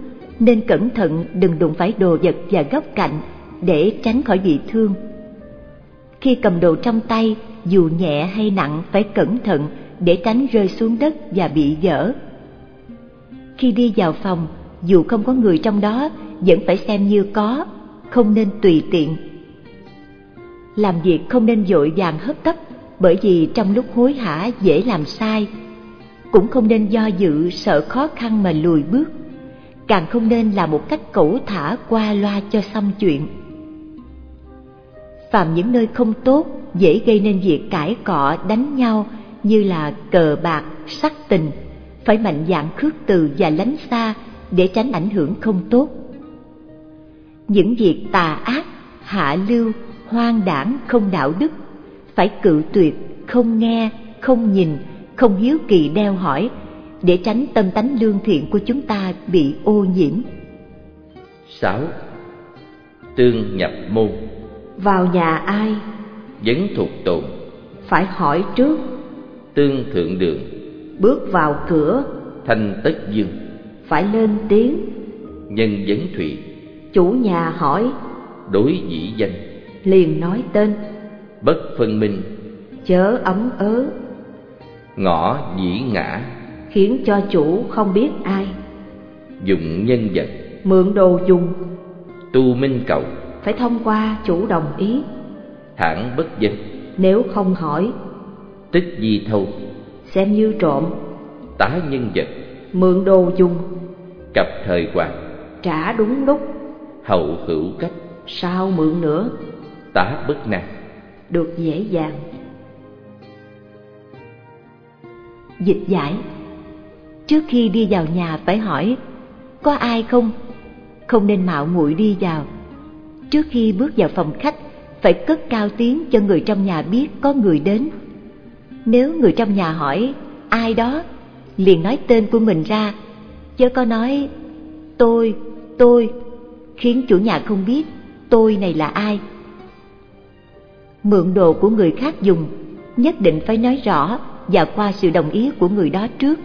[SPEAKER 1] nên cẩn thận đừng đụng phải đồ vật và góc cạnh để tránh khỏi bị thương. Khi cầm đồ trong tay, dù nhẹ hay nặng phải cẩn thận để tránh rơi xuống đất và bị dở. Khi đi vào phòng, dù không có người trong đó, vẫn phải xem như có, không nên tùy tiện. Làm việc không nên vội vàng hấp tấp, bởi vì trong lúc hối hả dễ làm sai. Cũng không nên do dự sợ khó khăn mà lùi bước. Càng không nên làm một cách cẩu thả qua loa cho xong chuyện. Phạm những nơi không tốt dễ gây nên việc cãi cọ đánh nhau như là cờ bạc, sắc tình, phải mạnh dạn khước từ và lánh xa để tránh ảnh hưởng không tốt. Những việc tà ác, hạ lưu, hoang đảng không đạo đức, phải cự tuyệt, không nghe, không nhìn, không hiếu kỳ đeo hỏi, để tránh tâm tánh lương thiện của chúng ta bị ô nhiễm.
[SPEAKER 2] 6. Tương nhập môn.
[SPEAKER 3] Vào nhà ai?
[SPEAKER 2] Vấn thuộc tồn.
[SPEAKER 3] Phải hỏi trước.
[SPEAKER 2] Tương thượng đường.
[SPEAKER 3] Bước vào cửa.
[SPEAKER 2] Thanh tất dương.
[SPEAKER 3] Phải lên tiếng.
[SPEAKER 2] Nhân vấn thụy
[SPEAKER 3] Chủ nhà hỏi.
[SPEAKER 2] Đối dĩ danh.
[SPEAKER 3] Liền nói tên.
[SPEAKER 2] Bất phân minh.
[SPEAKER 3] Chớ ấm ớ.
[SPEAKER 2] Ngõ dĩ ngã.
[SPEAKER 3] Khiến cho chủ không biết ai.
[SPEAKER 2] Dụng nhân vật.
[SPEAKER 3] Mượn đồ dùng.
[SPEAKER 2] Tu minh cầu.
[SPEAKER 3] Phải thông qua chủ đồng ý.
[SPEAKER 2] Thẳng bất danh.
[SPEAKER 3] Nếu không hỏi
[SPEAKER 2] Tức di thâu.
[SPEAKER 3] Xem như trộm.
[SPEAKER 2] Tá nhân vật.
[SPEAKER 3] Mượn đồ dùng.
[SPEAKER 2] Cập thời hoàng.
[SPEAKER 3] Trả đúng lúc
[SPEAKER 2] Hậu hữu cách.
[SPEAKER 3] Sao mượn nữa?
[SPEAKER 2] Tá bất năng.
[SPEAKER 3] Được dễ dàng.
[SPEAKER 1] Dịch giải. Trước khi đi vào nhà phải hỏi Có ai không? Không nên mạo muội đi vào. Trước khi bước vào phòng khách Phải cất cao tiếng cho người trong nhà biết có người đến. Nếu người trong nhà hỏi Ai đó? Liền nói tên của mình ra. Chớ có nói Tôi, tôi Khiến chủ nhà không biết Tôi này là ai. Mượn đồ của người khác dùng, Nhất định phải nói rõ Và qua sự đồng ý của người đó trước.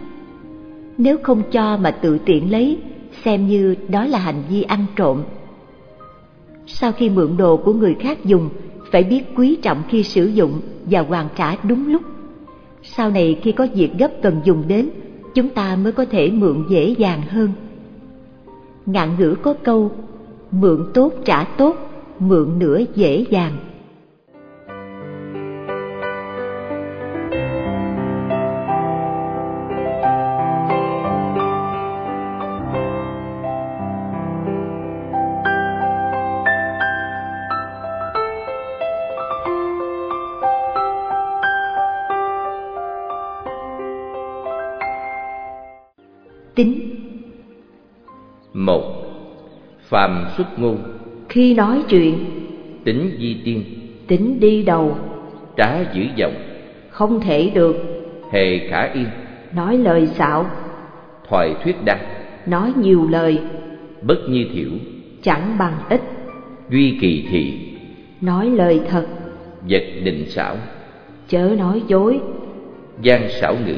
[SPEAKER 1] Nếu không cho mà tự tiện lấy, Xem như đó là hành vi ăn trộm. Sau khi mượn đồ của người khác dùng, Phải biết quý trọng khi sử dụng Và hoàn trả đúng lúc. Sau này khi có việc gấp cần dùng đến, Chúng ta mới có thể mượn dễ dàng hơn. Ngạn ngữ có câu Mượn tốt trả tốt Mượn nữa dễ dàng.
[SPEAKER 2] Phàm xuất ngôn
[SPEAKER 3] Khi nói chuyện
[SPEAKER 2] Tính di tiên
[SPEAKER 3] Tính đi đầu
[SPEAKER 2] Trá dữ giọng
[SPEAKER 3] Không thể được.
[SPEAKER 2] Hề khả yên
[SPEAKER 3] Nói lời xạo
[SPEAKER 2] thoại thuyết đa
[SPEAKER 3] nói nhiều lời
[SPEAKER 2] bất như thiểu
[SPEAKER 3] chẳng bằng ít.
[SPEAKER 2] duy kỳ thị
[SPEAKER 3] nói lời thật
[SPEAKER 2] vật định xảo
[SPEAKER 3] chớ nói dối
[SPEAKER 2] gian xảo ngữ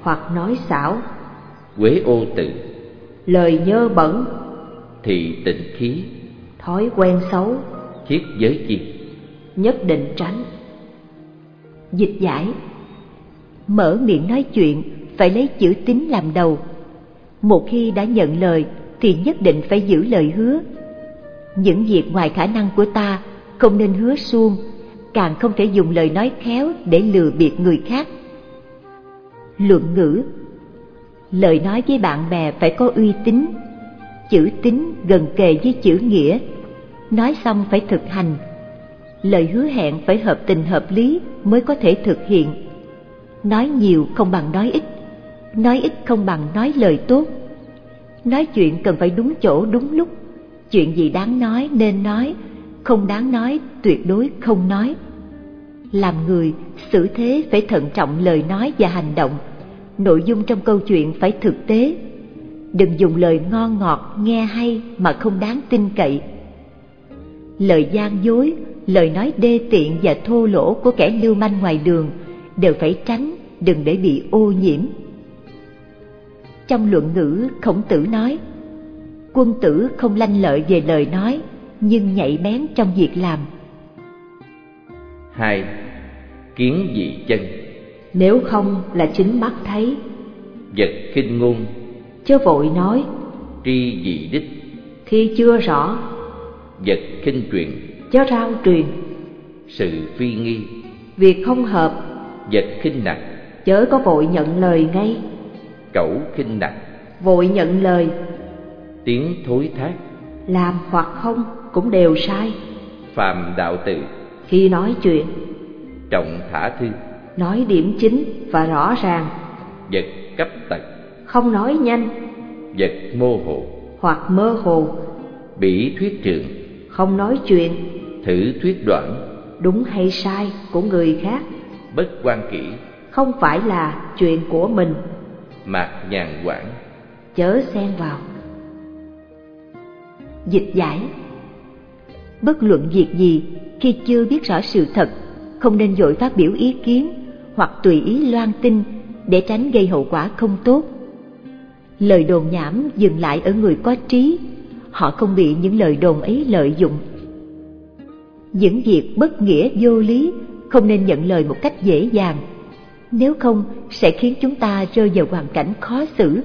[SPEAKER 3] hoặc nói xảo.
[SPEAKER 2] quế ô tự
[SPEAKER 3] lời nhơ bẩn
[SPEAKER 2] thị tịnh khí.
[SPEAKER 3] Thói quen xấu.
[SPEAKER 2] Thiết giới chi.
[SPEAKER 3] Nhất định tránh.
[SPEAKER 1] Dịch giải. Mở miệng nói chuyện phải lấy chữ tín làm đầu. Một khi đã nhận lời thì nhất định phải giữ lời hứa. Những việc ngoài khả năng của ta không nên hứa suông càng không thể dùng lời nói khéo để lừa bịp người khác. Luận ngữ. Lời nói với bạn bè phải có uy tín chữ tín gần kề với chữ nghĩa. Nói xong phải thực hành. Lời hứa hẹn phải hợp tình hợp lý mới có thể thực hiện. Nói nhiều không bằng nói ít nói ít không bằng nói lời tốt. Nói chuyện cần phải đúng chỗ, đúng lúc. Chuyện gì đáng nói nên nói, không đáng nói tuyệt đối không nói. Làm người, xử thế phải thận trọng lời nói và hành động. Nội dung trong câu chuyện phải thực tế đừng dùng lời ngon ngọt nghe hay mà không đáng tin cậy. Lời gian dối lời nói đê tiện và thô lỗ của kẻ lưu manh ngoài đường đều phải tránh đừng để bị ô nhiễm. Trong luận ngữ khổng tử nói quân tử không lanh lợi về lời nói nhưng nhạy bén trong việc làm.
[SPEAKER 2] Hai kiến dị chân.
[SPEAKER 3] Nếu không là chính mắt thấy.
[SPEAKER 2] Vật khinh ngôn
[SPEAKER 3] chớ vội nói.
[SPEAKER 2] Tri dị đích.
[SPEAKER 3] Khi chưa rõ
[SPEAKER 2] vật khinh truyền.
[SPEAKER 3] chớ rao truyền.
[SPEAKER 2] Sự phi nghi.
[SPEAKER 3] Việc không hợp
[SPEAKER 2] vật khinh nặng
[SPEAKER 3] chớ có vội nhận lời ngay.
[SPEAKER 2] Cẩu khinh nặng
[SPEAKER 3] vội nhận lời.
[SPEAKER 2] Tiếng thối thác.
[SPEAKER 3] Làm hoặc không cũng đều sai.
[SPEAKER 2] Phàm đạo tự
[SPEAKER 3] khi nói chuyện
[SPEAKER 2] trọng thả thư.
[SPEAKER 3] nói điểm chính và rõ ràng.
[SPEAKER 2] Vật
[SPEAKER 3] không nói nhanh.
[SPEAKER 2] Vật mô hồ.
[SPEAKER 3] Hoặc mơ hồ.
[SPEAKER 2] Bỉ thuyết trường.
[SPEAKER 3] Không nói chuyện.
[SPEAKER 2] Thử thuyết đoạn.
[SPEAKER 3] Đúng hay sai của người khác.
[SPEAKER 2] Bất quan kỹ
[SPEAKER 3] không phải là chuyện của mình.
[SPEAKER 2] Mạc nhàn quản
[SPEAKER 3] chớ xen vào.
[SPEAKER 1] Dịch giải. Bất luận việc gì khi chưa biết rõ sự thật không nên vội phát biểu ý kiến hoặc tùy ý loan tin để tránh gây hậu quả không tốt lời đồn nhảm dừng lại ở người có trí. Họ không bị những lời đồn ấy lợi dụng. Những việc bất nghĩa vô lý không nên nhận lời một cách dễ dàng. Nếu không, sẽ khiến chúng ta rơi vào hoàn cảnh khó xử.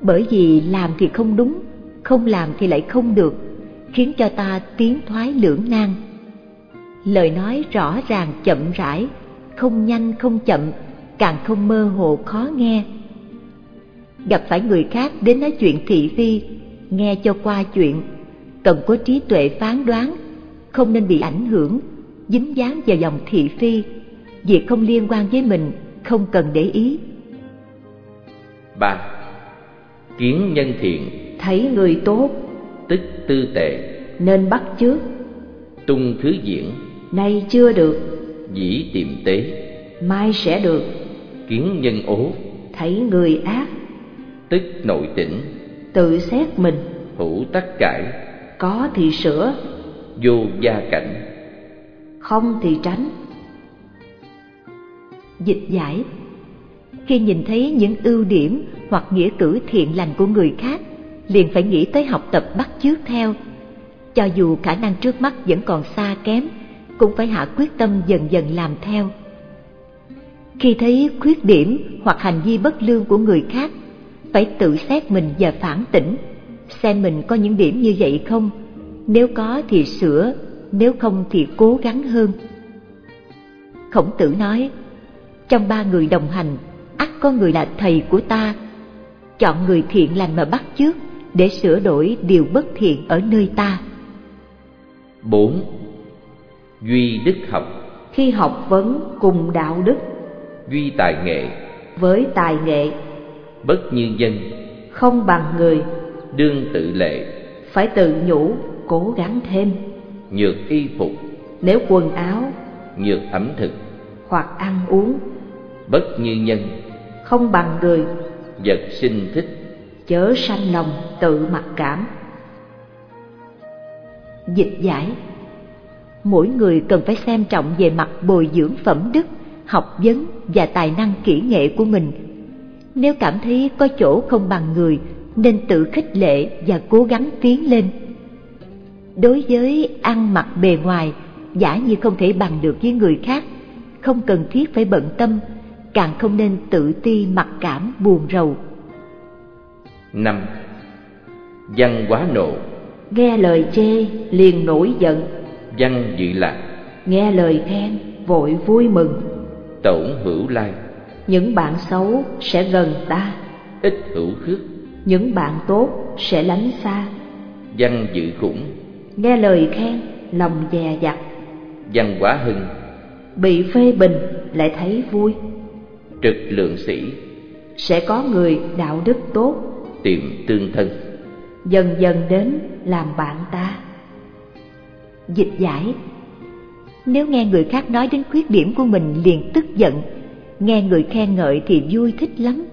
[SPEAKER 1] Bởi vì làm thì không đúng, không làm thì lại không được, khiến cho ta tiến thoái lưỡng nan. Lời nói rõ ràng chậm rãi, không nhanh không chậm, càng không mơ hồ khó nghe gặp phải người khác đến nói chuyện thị phi nghe cho qua chuyện. Cần có trí tuệ phán đoán không nên bị ảnh hưởng dính dáng vào dòng thị phi. Việc không liên quan với mình không cần để ý.
[SPEAKER 2] Ba. Kiến nhân thiện.
[SPEAKER 3] Thấy người tốt
[SPEAKER 2] tức tư tệ.
[SPEAKER 3] nên bắt chước.
[SPEAKER 2] Tung thứ diễn.
[SPEAKER 3] Nay chưa được.
[SPEAKER 2] Dĩ tiệm tế.
[SPEAKER 3] Mai sẽ được.
[SPEAKER 2] Kiến nhân ố.
[SPEAKER 3] Thấy người ác
[SPEAKER 2] tức nội tỉnh.
[SPEAKER 3] Tự xét mình.
[SPEAKER 2] Hữu tắc cải.
[SPEAKER 3] Có thì sửa.
[SPEAKER 2] Vô gia cảnh.
[SPEAKER 3] Không thì tránh.
[SPEAKER 1] Dịch giải. Khi nhìn thấy những ưu điểm hoặc nghĩa cử thiện lành của người khác liền phải nghĩ tới học tập bắt chước theo. Cho dù khả năng trước mắt vẫn còn xa kém cũng phải hạ quyết tâm dần dần làm theo. Khi thấy khuyết điểm hoặc hành vi bất lương của người khác phải tự xét mình và phản tỉnh. Xem mình có những điểm như vậy không? Nếu có thì sửa nếu không thì cố gắng hơn. Khổng tử nói trong ba người đồng hành ắt có người là thầy của ta. Chọn người thiện lành mà bắt chước để sửa đổi điều bất thiện ở nơi ta.
[SPEAKER 2] Bốn duy đức học.
[SPEAKER 3] Khi học vấn cùng đạo đức
[SPEAKER 2] duy tài nghệ.
[SPEAKER 3] Với tài nghệ
[SPEAKER 2] bất như dân.
[SPEAKER 3] Không bằng người.
[SPEAKER 2] Đương tự lệ.
[SPEAKER 3] Phải tự nhủ cố gắng thêm.
[SPEAKER 2] Nhược y phục.
[SPEAKER 3] Nếu quần áo
[SPEAKER 2] nhược ẩm thực.
[SPEAKER 3] hoặc ăn uống.
[SPEAKER 2] Bất như nhân.
[SPEAKER 3] Không bằng người.
[SPEAKER 2] Vật sinh thích.
[SPEAKER 3] Chớ sanh lòng tự mặc cảm.
[SPEAKER 1] Dịch giải. Mỗi người cần phải xem trọng về mặt bồi dưỡng phẩm đức, học vấn và tài năng kỹ nghệ của mình. Nếu cảm thấy có chỗ không bằng người, nên tự khích lệ và cố gắng tiến lên. Đối với ăn mặc bề ngoài, giả như không thể bằng được với người khác, không cần thiết phải bận tâm, càng không nên tự ti mặc cảm buồn rầu.
[SPEAKER 2] năm Văn quá nộ
[SPEAKER 3] Nghe lời chê liền nổi giận,
[SPEAKER 2] Văn dị lạc
[SPEAKER 3] nghe lời khen vội vui mừng.
[SPEAKER 2] Tổn hữu lai
[SPEAKER 3] Những bạn xấu sẽ gần ta,
[SPEAKER 2] Ít hữu khước.
[SPEAKER 3] Những bạn tốt sẽ lánh xa.
[SPEAKER 2] Văn dự khủng.
[SPEAKER 3] Nghe lời khen, lòng dè dặt,
[SPEAKER 2] Văn quá hưng.
[SPEAKER 3] Bị phê bình lại thấy vui.
[SPEAKER 2] Trực lượng sĩ.
[SPEAKER 3] Sẽ có người đạo đức tốt.
[SPEAKER 2] Tiệm tương thân.
[SPEAKER 3] Dần dần đến làm bạn ta.
[SPEAKER 1] Dịch giải. Nếu nghe người khác nói đến khuyết điểm của mình liền tức giận, nghe người khen ngợi thì vui thích lắm.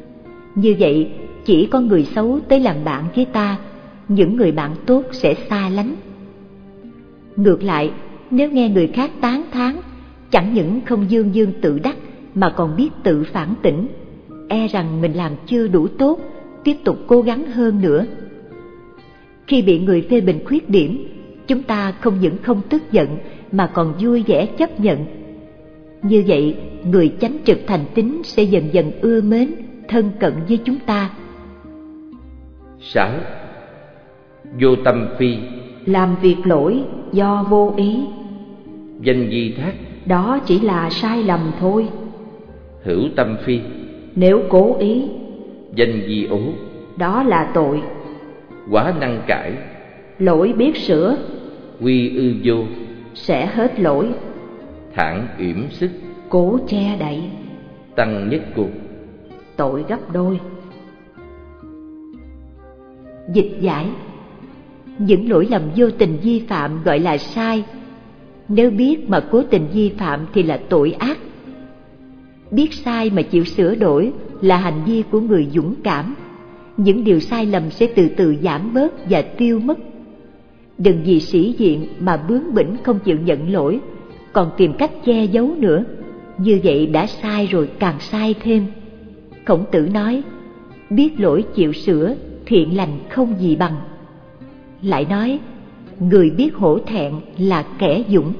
[SPEAKER 1] Như vậy, chỉ có người xấu tới làm bạn với ta, những người bạn tốt sẽ xa lánh. Ngược lại, nếu nghe người khác tán thán, chẳng những không dương dương tự đắc mà còn biết tự phản tỉnh, e rằng mình làm chưa đủ tốt, tiếp tục cố gắng hơn nữa. Khi bị người phê bình khuyết điểm, chúng ta không những không tức giận mà còn vui vẻ chấp nhận. Như vậy, người chánh trực thành tín sẽ dần dần ưa mến, thân cận với chúng ta.
[SPEAKER 2] sáu Vô tâm phi.
[SPEAKER 3] Làm việc lỗi do vô ý,
[SPEAKER 2] Danh di thác.
[SPEAKER 3] Đó chỉ là sai lầm thôi.
[SPEAKER 2] Hữu tâm phi.
[SPEAKER 3] Nếu cố ý,
[SPEAKER 2] Danh di ố.
[SPEAKER 3] đó là tội.
[SPEAKER 2] Quá năng cải.
[SPEAKER 3] Lỗi biết sửa
[SPEAKER 2] Quy ư vô.
[SPEAKER 3] sẽ hết lỗi,
[SPEAKER 2] Thản yểm sức.
[SPEAKER 3] Cố che đậy,
[SPEAKER 2] Tăng nhất cuộc.
[SPEAKER 3] Tội gấp đôi.
[SPEAKER 1] Dịch giải. Những lỗi lầm vô tình vi phạm gọi là sai. Nếu biết mà cố tình vi phạm thì là tội ác. Biết sai mà chịu sửa đổi là hành vi của người dũng cảm. Những điều sai lầm sẽ từ từ giảm bớt và tiêu mất. Đừng vì sĩ diện mà bướng bỉnh không chịu nhận lỗi còn tìm cách che giấu nữa. Như vậy đã sai rồi, càng sai thêm. Khổng tử nói, Biết lỗi chịu sửa, thiện lành không gì bằng. Lại nói, người biết hổ thẹn là kẻ dũng.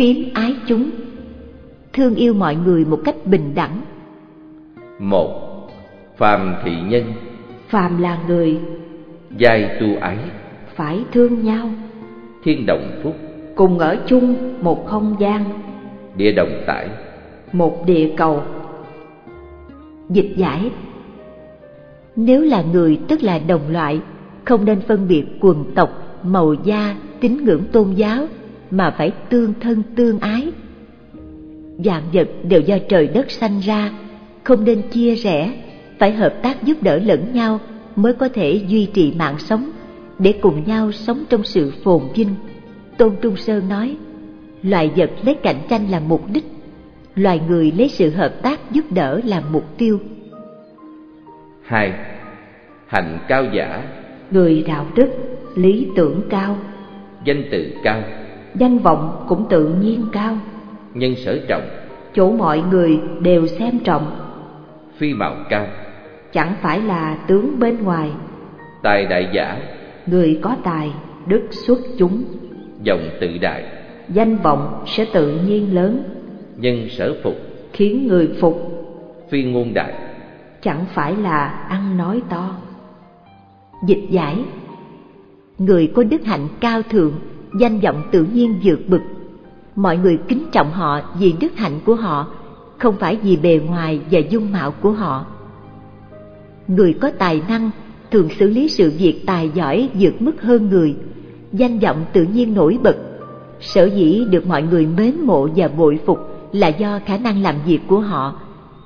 [SPEAKER 1] Phím ái chúng. Thương yêu mọi người một cách bình đẳng.
[SPEAKER 2] Một Phàm thị nhân.
[SPEAKER 3] Phàm là người.
[SPEAKER 2] Giai tu ái.
[SPEAKER 3] Phải thương nhau,
[SPEAKER 2] Thiên đồng phúc.
[SPEAKER 3] Cùng ở chung một không gian,
[SPEAKER 2] Địa đồng tải.
[SPEAKER 3] Một địa cầu.
[SPEAKER 1] dịch giải. Nếu là người tức là đồng loại không nên phân biệt quần tộc màu da tín ngưỡng tôn giáo mà phải tương thân tương ái. Vạn vật đều do trời đất sanh ra không nên chia rẽ phải hợp tác giúp đỡ lẫn nhau mới có thể duy trì mạng sống để cùng nhau sống trong sự phồn vinh. Tôn trung sơn nói loài vật lấy cạnh tranh là mục đích loài người lấy sự hợp tác giúp đỡ làm mục tiêu.
[SPEAKER 2] Hai Hạnh cao giả.
[SPEAKER 3] Người đạo đức, lý tưởng cao,
[SPEAKER 2] Danh tự cao
[SPEAKER 3] danh vọng cũng tự nhiên cao,
[SPEAKER 2] Nhân sở trọng
[SPEAKER 3] chỗ mọi người đều xem trọng,
[SPEAKER 2] Phi mạo cao.
[SPEAKER 3] Chẳng phải là tướng bên ngoài,
[SPEAKER 2] Tài đại giả
[SPEAKER 3] người có tài, đức xuất chúng,
[SPEAKER 2] Dòng tự đại.
[SPEAKER 3] Danh vọng sẽ tự nhiên lớn,
[SPEAKER 2] Nhân sở phục
[SPEAKER 3] khiến người phục,
[SPEAKER 2] Phi ngôn đại.
[SPEAKER 3] Chẳng phải là ăn nói to.
[SPEAKER 1] dịch giải. Người có đức hạnh cao thượng danh vọng tự nhiên vượt bực mọi người kính trọng họ vì đức hạnh của họ không phải vì bề ngoài và dung mạo của họ người có tài năng thường xử lý sự việc tài giỏi vượt mức hơn người, danh vọng tự nhiên nổi bật. Sở dĩ được mọi người mến mộ và bội phục là do khả năng làm việc của họ,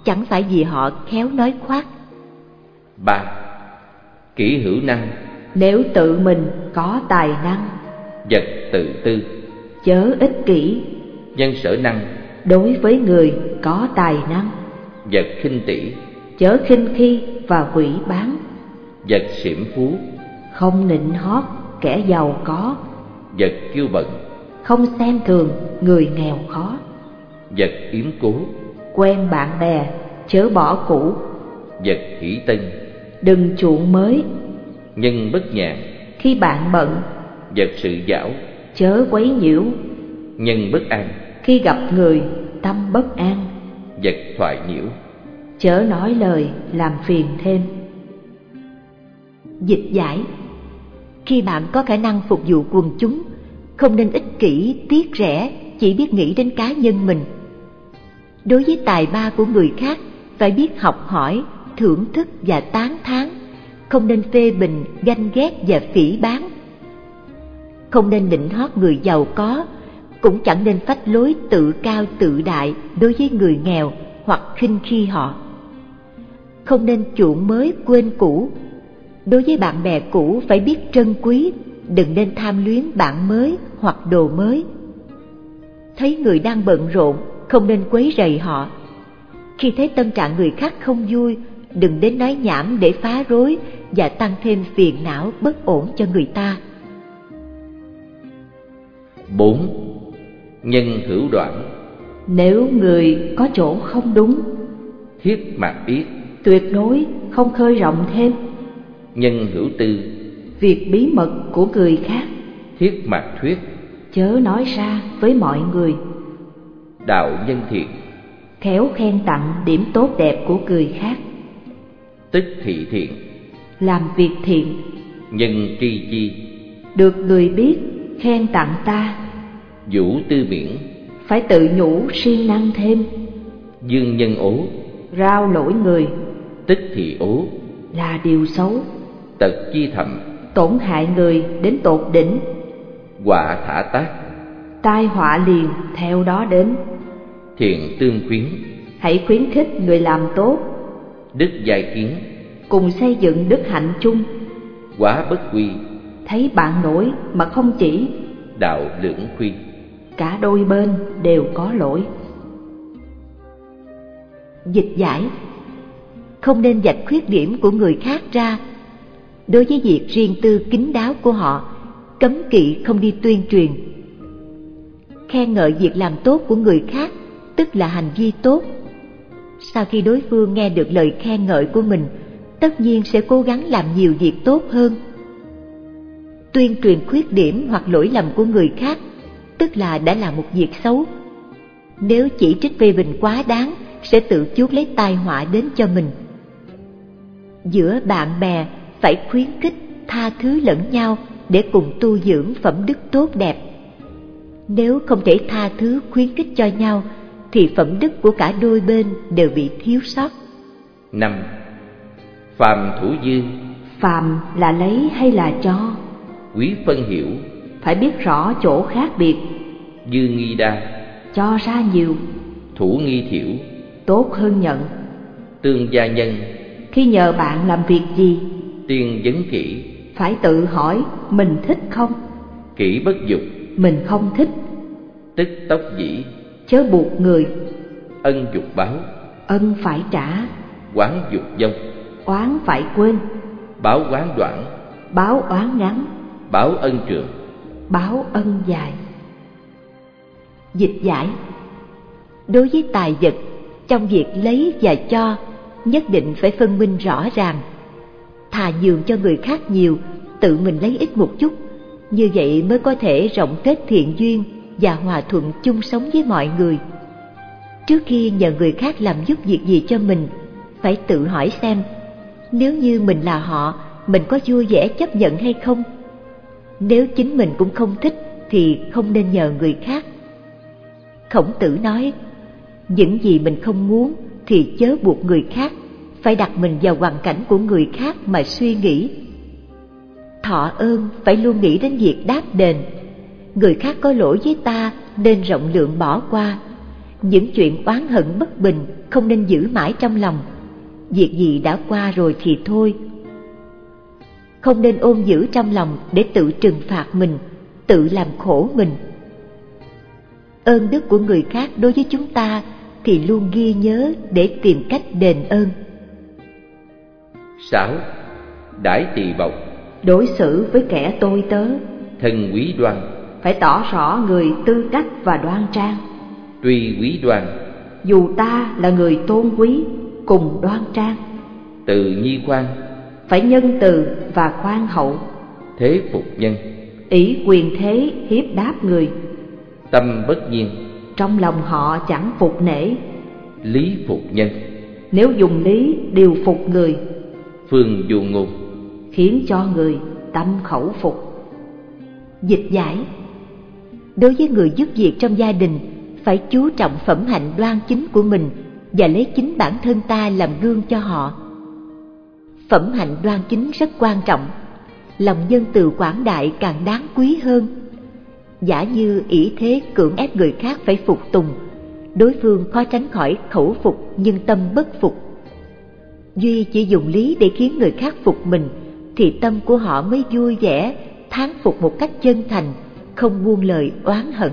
[SPEAKER 1] chẳng phải vì họ khéo nói khoác.
[SPEAKER 2] ba Kỹ hữu năng
[SPEAKER 3] Nếu tự mình có tài năng
[SPEAKER 2] Vật tự tư.
[SPEAKER 3] Chớ ích kỷ.
[SPEAKER 2] Nhân sở năng.
[SPEAKER 3] Đối với người có tài năng.
[SPEAKER 2] Vật khinh tỷ.
[SPEAKER 3] Chớ khinh khi và quỷ bán.
[SPEAKER 2] Vật xiểm phú.
[SPEAKER 3] Không nịnh hót kẻ giàu có.
[SPEAKER 2] Vật kiêu bận.
[SPEAKER 3] Không xem thường người nghèo khó.
[SPEAKER 2] Vật yếm cố.
[SPEAKER 3] Quen bạn bè chớ bỏ cũ.
[SPEAKER 2] Vật hỷ tân.
[SPEAKER 3] Đừng chuộng mới.
[SPEAKER 2] Nhân bất nhàn.
[SPEAKER 3] Khi bạn bận
[SPEAKER 2] Vật sự giảo.
[SPEAKER 3] Chớ quấy nhiễu.
[SPEAKER 2] Nhân bất an.
[SPEAKER 3] Khi gặp người tâm bất an.
[SPEAKER 2] Vật thoại nhiễu.
[SPEAKER 3] Chớ nói lời làm phiền thêm.
[SPEAKER 1] Dịch giải. Khi bạn có khả năng phục vụ quần chúng Không nên ích kỷ, tiếc rẻ Chỉ biết nghĩ đến cá nhân mình. Đối với tài ba của người khác Phải biết học hỏi, thưởng thức và tán thán. Không nên phê bình, ganh ghét và phỉ báng không nên định hót người giàu có Cũng chẳng nên phách lối tự cao tự đại Đối với người nghèo hoặc khinh khi họ Không nên chuộng mới quên cũ Đối với bạn bè cũ phải biết trân quý Đừng nên tham luyến bạn mới hoặc đồ mới Thấy người đang bận rộn không nên quấy rầy họ. Khi thấy tâm trạng người khác không vui, đừng đến nói nhảm để phá rối và tăng thêm phiền não bất ổn cho người ta.
[SPEAKER 2] 4. Nhân hữu đoạn.
[SPEAKER 3] Nếu người có chỗ không đúng,
[SPEAKER 2] Thiết mạc biết.
[SPEAKER 3] tuyệt đối không khơi rộng thêm.
[SPEAKER 2] Nhân hữu tư.
[SPEAKER 3] Việc bí mật của người khác,
[SPEAKER 2] Thiết mạc thuyết.
[SPEAKER 3] Chớ nói ra với mọi người.
[SPEAKER 2] Đạo nhân thiện.
[SPEAKER 3] Khéo khen tặng điểm tốt đẹp của người khác,
[SPEAKER 2] Tức thị thiện.
[SPEAKER 3] Làm việc thiện,
[SPEAKER 2] Nhân tri chi.
[SPEAKER 3] Được người biết khen tặng ta,
[SPEAKER 2] Vũ tư miễn
[SPEAKER 3] phải tự nhủ siêng năng thêm,
[SPEAKER 2] Dương nhân ố
[SPEAKER 3] rao lỗi người.
[SPEAKER 2] Tức thị ố
[SPEAKER 3] là điều xấu,
[SPEAKER 2] Tật chi thầm.
[SPEAKER 3] Tổn hại người đến tột đỉnh,
[SPEAKER 2] Quả thả tác.
[SPEAKER 3] Tai họa liền theo đó đến.
[SPEAKER 2] Thiện tương khuyến.
[SPEAKER 3] Hãy khuyến khích người làm tốt,
[SPEAKER 2] Đức giai kiến.
[SPEAKER 3] Cùng xây dựng đức hạnh chung.
[SPEAKER 2] Quá bất quy.
[SPEAKER 3] Thấy bạn nổi mà không chỉ,
[SPEAKER 2] Đạo lưỡng khuy
[SPEAKER 3] cả đôi bên đều có lỗi.
[SPEAKER 1] Dịch giải. Không nên dạch khuyết điểm của người khác ra. Đối với việc riêng tư kín đáo của họ, Cấm kỵ không đi tuyên truyền. Khen ngợi việc làm tốt của người khác, Tức là hành vi tốt. Sau khi đối phương nghe được lời khen ngợi của mình, Tất nhiên sẽ cố gắng làm nhiều việc tốt hơn. Tuyên truyền khuyết điểm hoặc lỗi lầm của người khác Tức là đã làm một việc xấu. Nếu chỉ trích phê bình quá đáng Sẽ tự chuốc lấy tai họa đến cho mình. Giữa bạn bè phải khuyến khích tha thứ lẫn nhau để cùng tu dưỡng phẩm đức tốt đẹp. Nếu không thể tha thứ khuyến khích cho nhau thì phẩm đức của cả đôi bên đều bị thiếu sót.
[SPEAKER 2] Năm Phàm thủ dư.
[SPEAKER 3] Phàm là lấy hay là cho,
[SPEAKER 2] Quý phân hiểu
[SPEAKER 3] phải biết rõ chỗ khác biệt,
[SPEAKER 2] Dư nghi đa.
[SPEAKER 3] Cho ra nhiều,
[SPEAKER 2] Thủ nghi thiểu.
[SPEAKER 3] Tốt hơn nhận.
[SPEAKER 2] Tương gia nhân.
[SPEAKER 3] Khi nhờ bạn làm việc gì,
[SPEAKER 2] Tiên vấn kỹ
[SPEAKER 3] phải tự hỏi mình thích không,
[SPEAKER 2] Kỹ bất dục.
[SPEAKER 3] Mình không thích,
[SPEAKER 2] Tức tốc dĩ.
[SPEAKER 3] Chớ buộc người,
[SPEAKER 2] Ân dục báo.
[SPEAKER 3] Ân phải trả,
[SPEAKER 2] Quán dục dông.
[SPEAKER 3] Oán phải quên,
[SPEAKER 2] Báo quán đoạn.
[SPEAKER 3] Báo oán ngắn,
[SPEAKER 2] Báo ân trường
[SPEAKER 3] báo ân dài.
[SPEAKER 1] dịch giải. Đối với tài vật, trong việc lấy và cho, nhất định phải phân minh rõ ràng. Thà nhường cho người khác nhiều, tự mình lấy ít một chút. Như vậy mới có thể rộng kết thiện duyên và hòa thuận chung sống với mọi người. Trước khi nhờ người khác làm giúp việc gì cho mình, phải tự hỏi xem, nếu như mình là họ, mình có vui vẻ chấp nhận hay không? Nếu chính mình cũng không thích thì không nên nhờ người khác. Khổng tử nói, những gì mình không muốn thì chớ buộc người khác, phải đặt mình vào hoàn cảnh của người khác mà suy nghĩ. Thọ ơn phải luôn nghĩ đến việc đáp đền. Người khác có lỗi với ta nên rộng lượng bỏ qua. Những chuyện oán hận bất bình không nên giữ mãi trong lòng. Việc gì đã qua rồi thì thôi không nên ôm giữ trong lòng để tự trừng phạt mình tự làm khổ mình. Ơn đức của người khác đối với chúng ta thì luôn ghi nhớ để tìm cách đền ơn.
[SPEAKER 2] 6. Đãi tỳ bộc.
[SPEAKER 3] Đối xử với kẻ tôi tớ.
[SPEAKER 2] Thân quý đoan.
[SPEAKER 3] Phải tỏ rõ người tư cách và đoan trang.
[SPEAKER 2] Tuy quý đoan.
[SPEAKER 3] Dù ta là người tôn quý Cùng đoan trang.
[SPEAKER 2] Từ nhi khoan
[SPEAKER 3] Phải nhân từ và khoan hậu.
[SPEAKER 2] Thế phục nhân.
[SPEAKER 3] Ý quyền thế hiếp đáp người.
[SPEAKER 2] Tâm bất nhiên.
[SPEAKER 3] Trong lòng họ chẳng phục nể.
[SPEAKER 2] Lý phục nhân.
[SPEAKER 3] Nếu dùng lý điều phục người.
[SPEAKER 2] Phương du ngôn.
[SPEAKER 3] Khiến cho người tâm khẩu phục.
[SPEAKER 1] Dịch giải. Đối với người giúp việc trong gia đình Phải chú trọng phẩm hạnh đoan chính của mình Và lấy chính bản thân ta làm gương cho họ Phẩm hạnh đoan chính rất quan trọng. Lòng nhân từ quảng đại càng đáng quý hơn. Giả như ỷ thế cưỡng ép người khác phải phục tùng Đối phương khó tránh khỏi khẩu phục nhưng tâm bất phục. Duy chỉ dùng lý để khiến người khác phục mình Thì tâm của họ mới vui vẻ, thán phục một cách chân thành Không buông lời oán hận.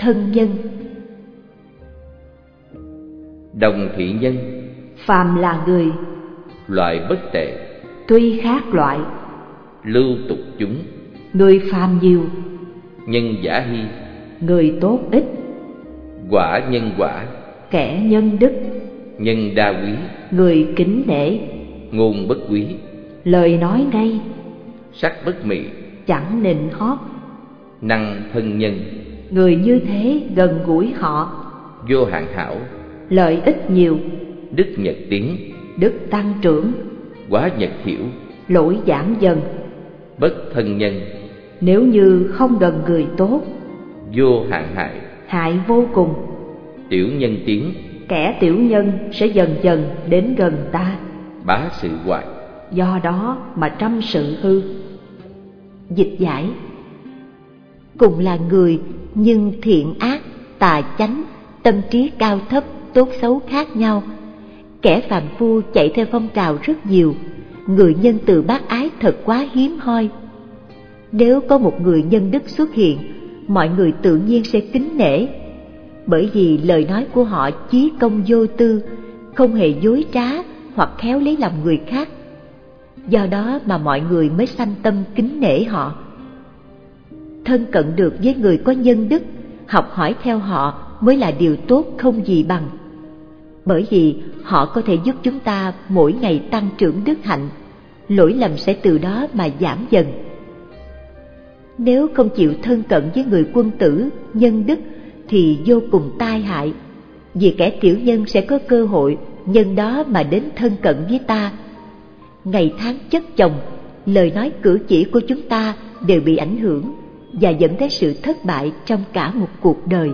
[SPEAKER 1] Thân nhân.
[SPEAKER 2] Đồng thị nhân
[SPEAKER 3] phàm là người
[SPEAKER 2] loại bất tệ.
[SPEAKER 3] tuy khác loại
[SPEAKER 2] lưu tục chúng
[SPEAKER 3] người phàm nhiều
[SPEAKER 2] nhân giả hy.
[SPEAKER 3] người tốt ít
[SPEAKER 2] quả nhân quả
[SPEAKER 3] kẻ nhân đức
[SPEAKER 2] nhân đa quý.
[SPEAKER 3] người kính nể.
[SPEAKER 2] Ngôn bất quý
[SPEAKER 3] lời nói ngay
[SPEAKER 2] sắc bất mị.
[SPEAKER 3] chẳng nịnh hót.
[SPEAKER 2] Năng thân nhân
[SPEAKER 3] người như thế gần gũi họ.
[SPEAKER 2] Vô hạn hảo.
[SPEAKER 3] Lợi ích nhiều.
[SPEAKER 2] Đức nhật tiến
[SPEAKER 3] đức tăng trưởng.
[SPEAKER 2] Quá nhật hiểu.
[SPEAKER 3] Lỗi giảm dần.
[SPEAKER 2] Bất thân nhân.
[SPEAKER 3] Nếu như không gần người tốt
[SPEAKER 2] vô hạn hại.
[SPEAKER 3] hại vô cùng.
[SPEAKER 2] Tiểu nhân tiến.
[SPEAKER 3] Kẻ tiểu nhân sẽ dần dần đến gần ta.
[SPEAKER 2] Bá sự hoại
[SPEAKER 3] do đó mà trăm sự hư.
[SPEAKER 1] Dịch giải cùng là người, nhưng thiện ác, tà chánh, tâm trí cao thấp, tốt xấu khác nhau. Kẻ phạm phu chạy theo phong trào rất nhiều, người nhân từ bác ái thật quá hiếm hoi. Nếu có một người nhân đức xuất hiện, mọi người tự nhiên sẽ kính nể. Bởi vì lời nói của họ chí công vô tư, không hề dối trá hoặc khéo lấy lòng người khác. Do đó mà mọi người mới sanh tâm kính nể họ thân cận được với người có nhân đức, học hỏi theo họ mới là điều tốt không gì bằng. Bởi vì họ có thể giúp chúng ta mỗi ngày tăng trưởng đức hạnh, lỗi lầm sẽ từ đó mà giảm dần. Nếu không chịu thân cận với người quân tử, nhân đức thì vô cùng tai hại, vì kẻ tiểu nhân sẽ có cơ hội nhân đó mà đến thân cận với ta. Ngày tháng chất chồng, lời nói cử chỉ của chúng ta đều bị ảnh hưởng và dẫn tới sự thất bại trong cả một cuộc đời.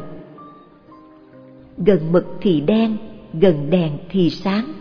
[SPEAKER 1] Gần mực thì đen, gần đèn thì sáng.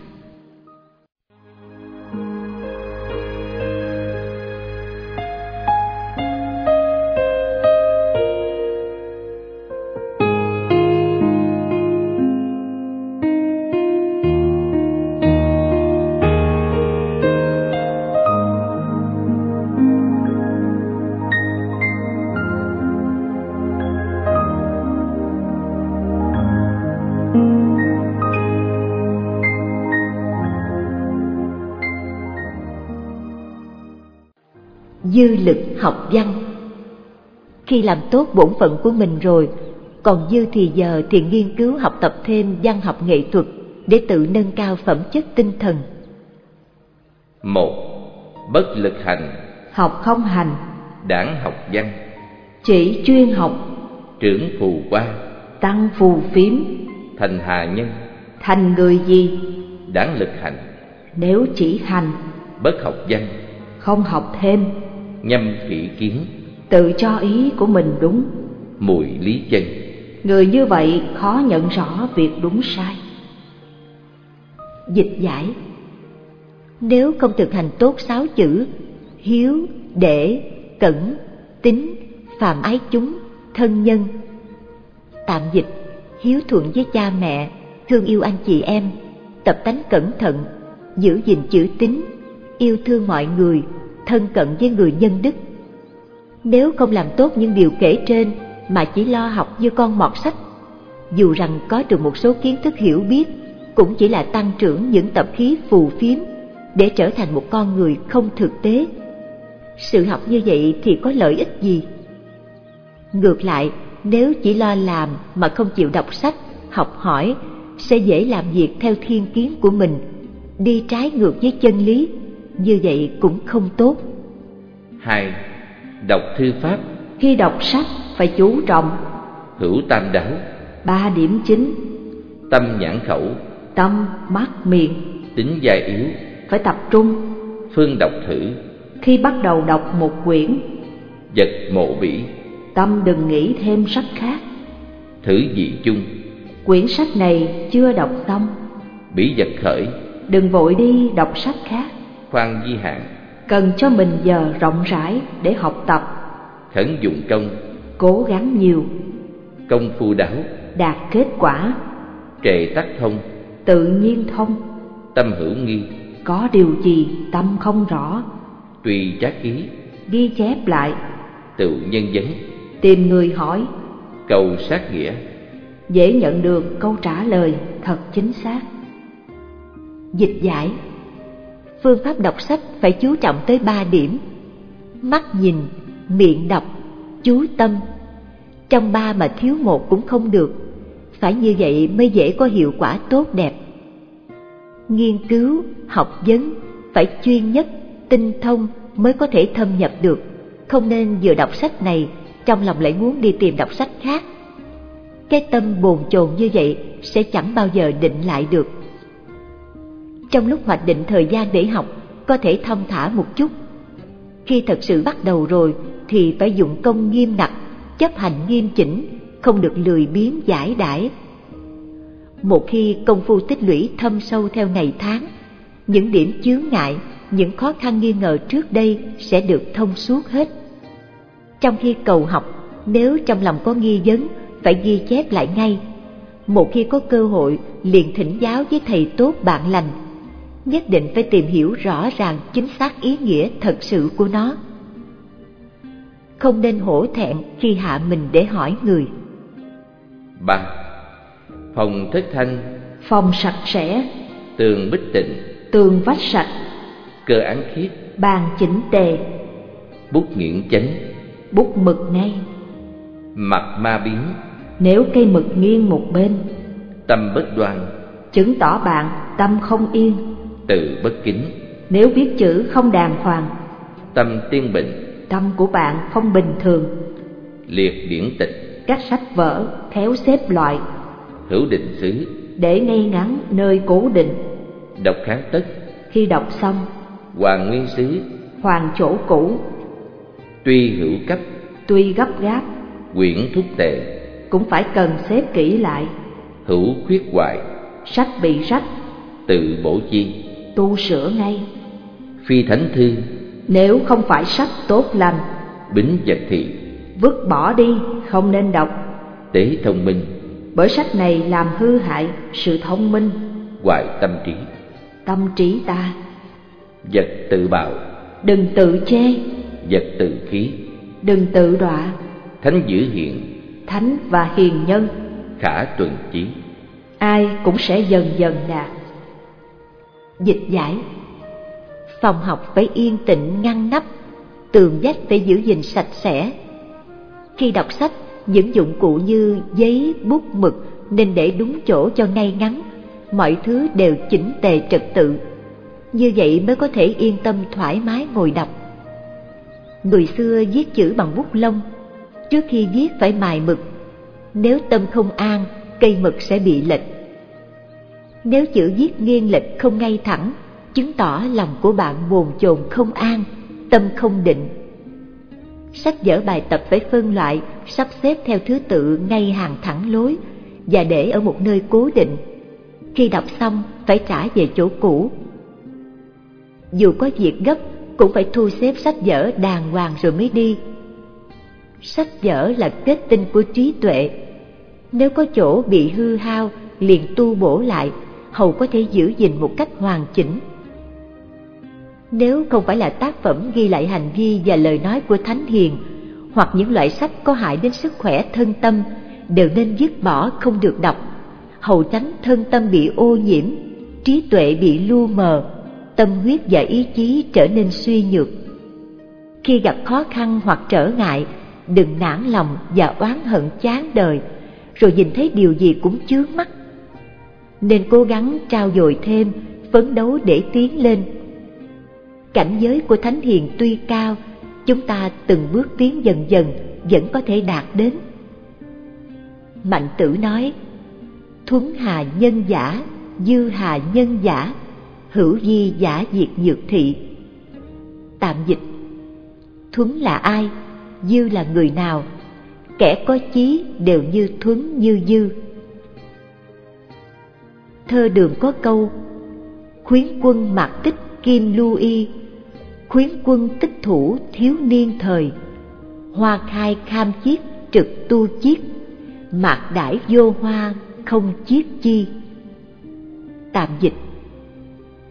[SPEAKER 1] Dư lực học văn. Khi làm tốt bổn phận của mình rồi còn dư thì giờ thì nghiên cứu học tập thêm văn học nghệ thuật để tự nâng cao phẩm chất tinh thần.
[SPEAKER 2] Một bất lực hành.
[SPEAKER 3] Học không hành.
[SPEAKER 2] Đảng học văn.
[SPEAKER 3] Chỉ chuyên học.
[SPEAKER 2] Trưởng phù qua.
[SPEAKER 3] Tăng phù phiếm.
[SPEAKER 2] Thành hà nhân.
[SPEAKER 3] Thành người gì?
[SPEAKER 2] Đáng lực hành.
[SPEAKER 3] Nếu chỉ hành
[SPEAKER 2] bất học văn.
[SPEAKER 3] không học thêm
[SPEAKER 2] nhâm kỹ kiến.
[SPEAKER 3] Tự cho ý của mình đúng.
[SPEAKER 2] Mùi lý chân.
[SPEAKER 3] Người như vậy khó nhận rõ việc đúng sai.
[SPEAKER 1] Dịch giải. Nếu không thực hành tốt sáu chữ hiếu để cẩn tính phàm ái chúng thân nhân. Tạm dịch. Hiếu thuận với cha mẹ thương yêu anh chị em tập tánh cẩn thận giữ gìn chữ tín yêu thương mọi người thân cận với người nhân đức. Nếu không làm tốt những điều kể trên mà chỉ lo học như con mọt sách, dù rằng có được một số kiến thức hiểu biết, cũng chỉ là tăng trưởng những tập khí phù phiếm để trở thành một con người không thực tế. Sự học như vậy thì có lợi ích gì? Ngược lại, nếu chỉ lo làm mà không chịu đọc sách, học hỏi, sẽ dễ làm việc theo thiên kiến của mình, đi trái ngược với chân lý như vậy cũng không tốt.
[SPEAKER 2] Hai đọc thư pháp.
[SPEAKER 3] Khi đọc sách phải chú trọng.
[SPEAKER 2] Hữu tam đáo
[SPEAKER 3] ba điểm chính.
[SPEAKER 2] Tâm nhãn khẩu.
[SPEAKER 3] Tâm mắt miệng.
[SPEAKER 2] Tính giai yếu.
[SPEAKER 3] Phải tập trung.
[SPEAKER 2] Phương đọc thử.
[SPEAKER 3] Khi bắt đầu đọc một quyển
[SPEAKER 2] vật mộ bỉ.
[SPEAKER 3] tâm đừng nghĩ thêm sách khác.
[SPEAKER 2] Thử dị chung.
[SPEAKER 3] Quyển sách này chưa đọc xong.
[SPEAKER 2] Bỉ vật khởi.
[SPEAKER 3] Đừng vội đi đọc sách khác
[SPEAKER 2] khoan di hạn.
[SPEAKER 3] Cần cho mình giờ rộng rãi để học tập.
[SPEAKER 2] Khẩn dụng công.
[SPEAKER 3] Cố gắng nhiều.
[SPEAKER 2] Công phu đáo
[SPEAKER 3] đạt kết quả.
[SPEAKER 2] Trệ tắc thông.
[SPEAKER 3] Tự nhiên thông.
[SPEAKER 2] Tâm hữu nghi.
[SPEAKER 3] Có điều gì tâm không rõ.
[SPEAKER 2] Tùy trác ký
[SPEAKER 3] ghi chép lại.
[SPEAKER 2] Tự nhân vấn.
[SPEAKER 3] Tìm người hỏi.
[SPEAKER 2] Cầu sát nghĩa.
[SPEAKER 3] Dễ nhận được câu trả lời thật chính xác.
[SPEAKER 1] Dịch giải phương pháp đọc sách phải chú trọng tới ba điểm. Mắt nhìn, miệng đọc, chú tâm. Trong ba mà thiếu một cũng không được. Phải như vậy mới dễ có hiệu quả tốt đẹp. Nghiên cứu, học vấn phải chuyên nhất, tinh thông mới có thể thâm nhập được. Không nên vừa đọc sách này, trong lòng lại muốn đi tìm đọc sách khác. Cái tâm bồn chồn như vậy sẽ chẳng bao giờ định lại được trong lúc hoạch định thời gian để học, có thể thông thả một chút. Khi thật sự bắt đầu rồi, thì phải dụng công nghiêm ngặt, chấp hành nghiêm chỉnh, không được lười biếng giải đãi. Một khi công phu tích lũy thâm sâu theo ngày tháng, những điểm chướng ngại, những khó khăn nghi ngờ trước đây sẽ được thông suốt hết. Trong khi cầu học, nếu trong lòng có nghi vấn, phải ghi chép lại ngay. Một khi có cơ hội, liền thỉnh giáo với thầy tốt bạn lành nhất định phải tìm hiểu rõ ràng chính xác ý nghĩa thật sự của nó. Không nên hổ thẹn khi hạ mình để hỏi người.
[SPEAKER 2] Ba phòng thất thanh
[SPEAKER 3] phòng sạch sẽ
[SPEAKER 2] tường bích tịnh
[SPEAKER 3] tường vách sạch
[SPEAKER 2] cơ án khiết
[SPEAKER 3] bàn chỉnh tề
[SPEAKER 2] bút nghiện chánh
[SPEAKER 3] bút mực ngay.
[SPEAKER 2] mặt ma biến
[SPEAKER 3] nếu cây mực nghiêng một bên
[SPEAKER 2] tâm bất đoan
[SPEAKER 3] chứng tỏ bạn tâm không yên
[SPEAKER 2] tự bất kính.
[SPEAKER 3] Nếu viết chữ không đàng hoàng
[SPEAKER 2] tâm tiên bệnh
[SPEAKER 3] tâm của bạn không bình thường.
[SPEAKER 2] Liệt điển tịch.
[SPEAKER 3] Các sách vở khéo xếp loại.
[SPEAKER 2] Hữu định xứ.
[SPEAKER 3] Để ngay ngắn nơi cố định.
[SPEAKER 2] Đọc kháng tất.
[SPEAKER 3] Khi đọc xong
[SPEAKER 2] hoàng nguyên xứ.
[SPEAKER 3] hoàn chỗ cũ.
[SPEAKER 2] Tuy hữu cấp.
[SPEAKER 3] Tuy gấp gáp.
[SPEAKER 2] Quyển thúc tệ.
[SPEAKER 3] Cũng phải cần xếp kỹ lại.
[SPEAKER 2] Hữu khuyết hoại
[SPEAKER 3] sách bị rách.
[SPEAKER 2] Tự bổ chi
[SPEAKER 3] tu sửa ngay.
[SPEAKER 2] Phi thánh thư
[SPEAKER 3] nếu không phải sách tốt lành
[SPEAKER 2] bính vật thị
[SPEAKER 3] vứt bỏ đi không nên đọc.
[SPEAKER 2] Tế thông minh
[SPEAKER 3] bởi sách này làm hư hại sự thông minh.
[SPEAKER 2] Hoại tâm trí
[SPEAKER 3] tâm trí ta
[SPEAKER 2] vật tự bạo
[SPEAKER 3] đừng tự chê.
[SPEAKER 2] Vật tự khí
[SPEAKER 3] đừng tự đọa.
[SPEAKER 2] Thánh dữ hiện
[SPEAKER 3] thánh và hiền nhân.
[SPEAKER 2] Khả tuần chí.
[SPEAKER 3] Ai cũng sẽ dần dần đạt
[SPEAKER 1] dịch giải phòng học phải yên tĩnh ngăn nắp tường vách phải giữ gìn sạch sẽ. Khi đọc sách, những dụng cụ như giấy, bút, mực nên để đúng chỗ cho ngay ngắn, mọi thứ đều chỉnh tề trật tự. Như vậy mới có thể yên tâm thoải mái ngồi đọc. Người xưa viết chữ bằng bút lông, trước khi viết phải mài mực. Nếu tâm không an, cây mực sẽ bị lệch. Nếu chữ viết nghiêng lệch không ngay thẳng, chứng tỏ lòng của bạn bồn chồn không an, tâm không định. Sách vở bài tập phải phân loại, sắp xếp theo thứ tự ngay hàng thẳng lối và để ở một nơi cố định. Khi đọc xong phải trả về chỗ cũ. Dù có việc gấp cũng phải thu xếp sách vở đàng hoàng rồi mới đi. Sách vở là kết tinh của trí tuệ. Nếu có chỗ bị hư hao, liền tu bổ lại, hầu có thể giữ gìn một cách hoàn chỉnh. Nếu không phải là tác phẩm ghi lại hành vi và lời nói của Thánh Hiền, hoặc những loại sách có hại đến sức khỏe thân tâm, đều nên dứt bỏ không được đọc, hầu tránh thân tâm bị ô nhiễm, trí tuệ bị lu mờ, tâm huyết và ý chí trở nên suy nhược. Khi gặp khó khăn hoặc trở ngại, đừng nản lòng và oán hận chán đời, rồi nhìn thấy điều gì cũng chướng mắt. Nên cố gắng trao dồi thêm, phấn đấu để tiến lên. Cảnh giới của Thánh Hiền tuy cao, chúng ta từng bước tiến dần dần vẫn có thể đạt đến. Mạnh tử nói, thuấn hà nhân giả, dư hà nhân giả, hữu di giả diệt nhược thị. Tạm dịch, thuấn là ai, dư là người nào, kẻ có chí đều như thuấn như dư. Thơ đường có câu, khuyến quân mạc tích kim lưu y, khuyến quân tích thủ thiếu niên thời, hoa khai kham chiết trực tu chiết, mạc đãi vô hoa không chiết chi. Tạm dịch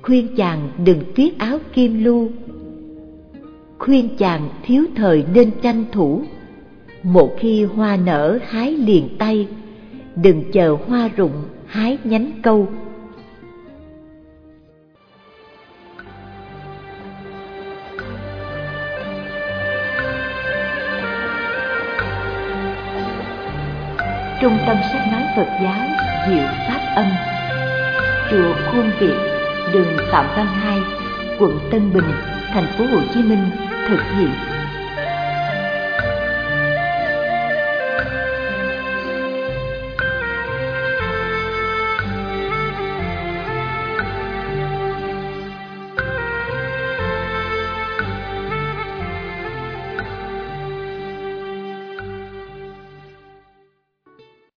[SPEAKER 1] khuyên chàng đừng tiếc áo kim lưu khuyên chàng thiếu thời nên tranh thủ một khi hoa nở hái liền tay đừng chờ hoa rụng hái nhánh câu Trung tâm sách nói Phật giáo Diệu Pháp Âm Chùa Khuôn Việt đường Phạm Văn Hai, quận Tân Bình, thành phố Hồ Chí Minh thực hiện.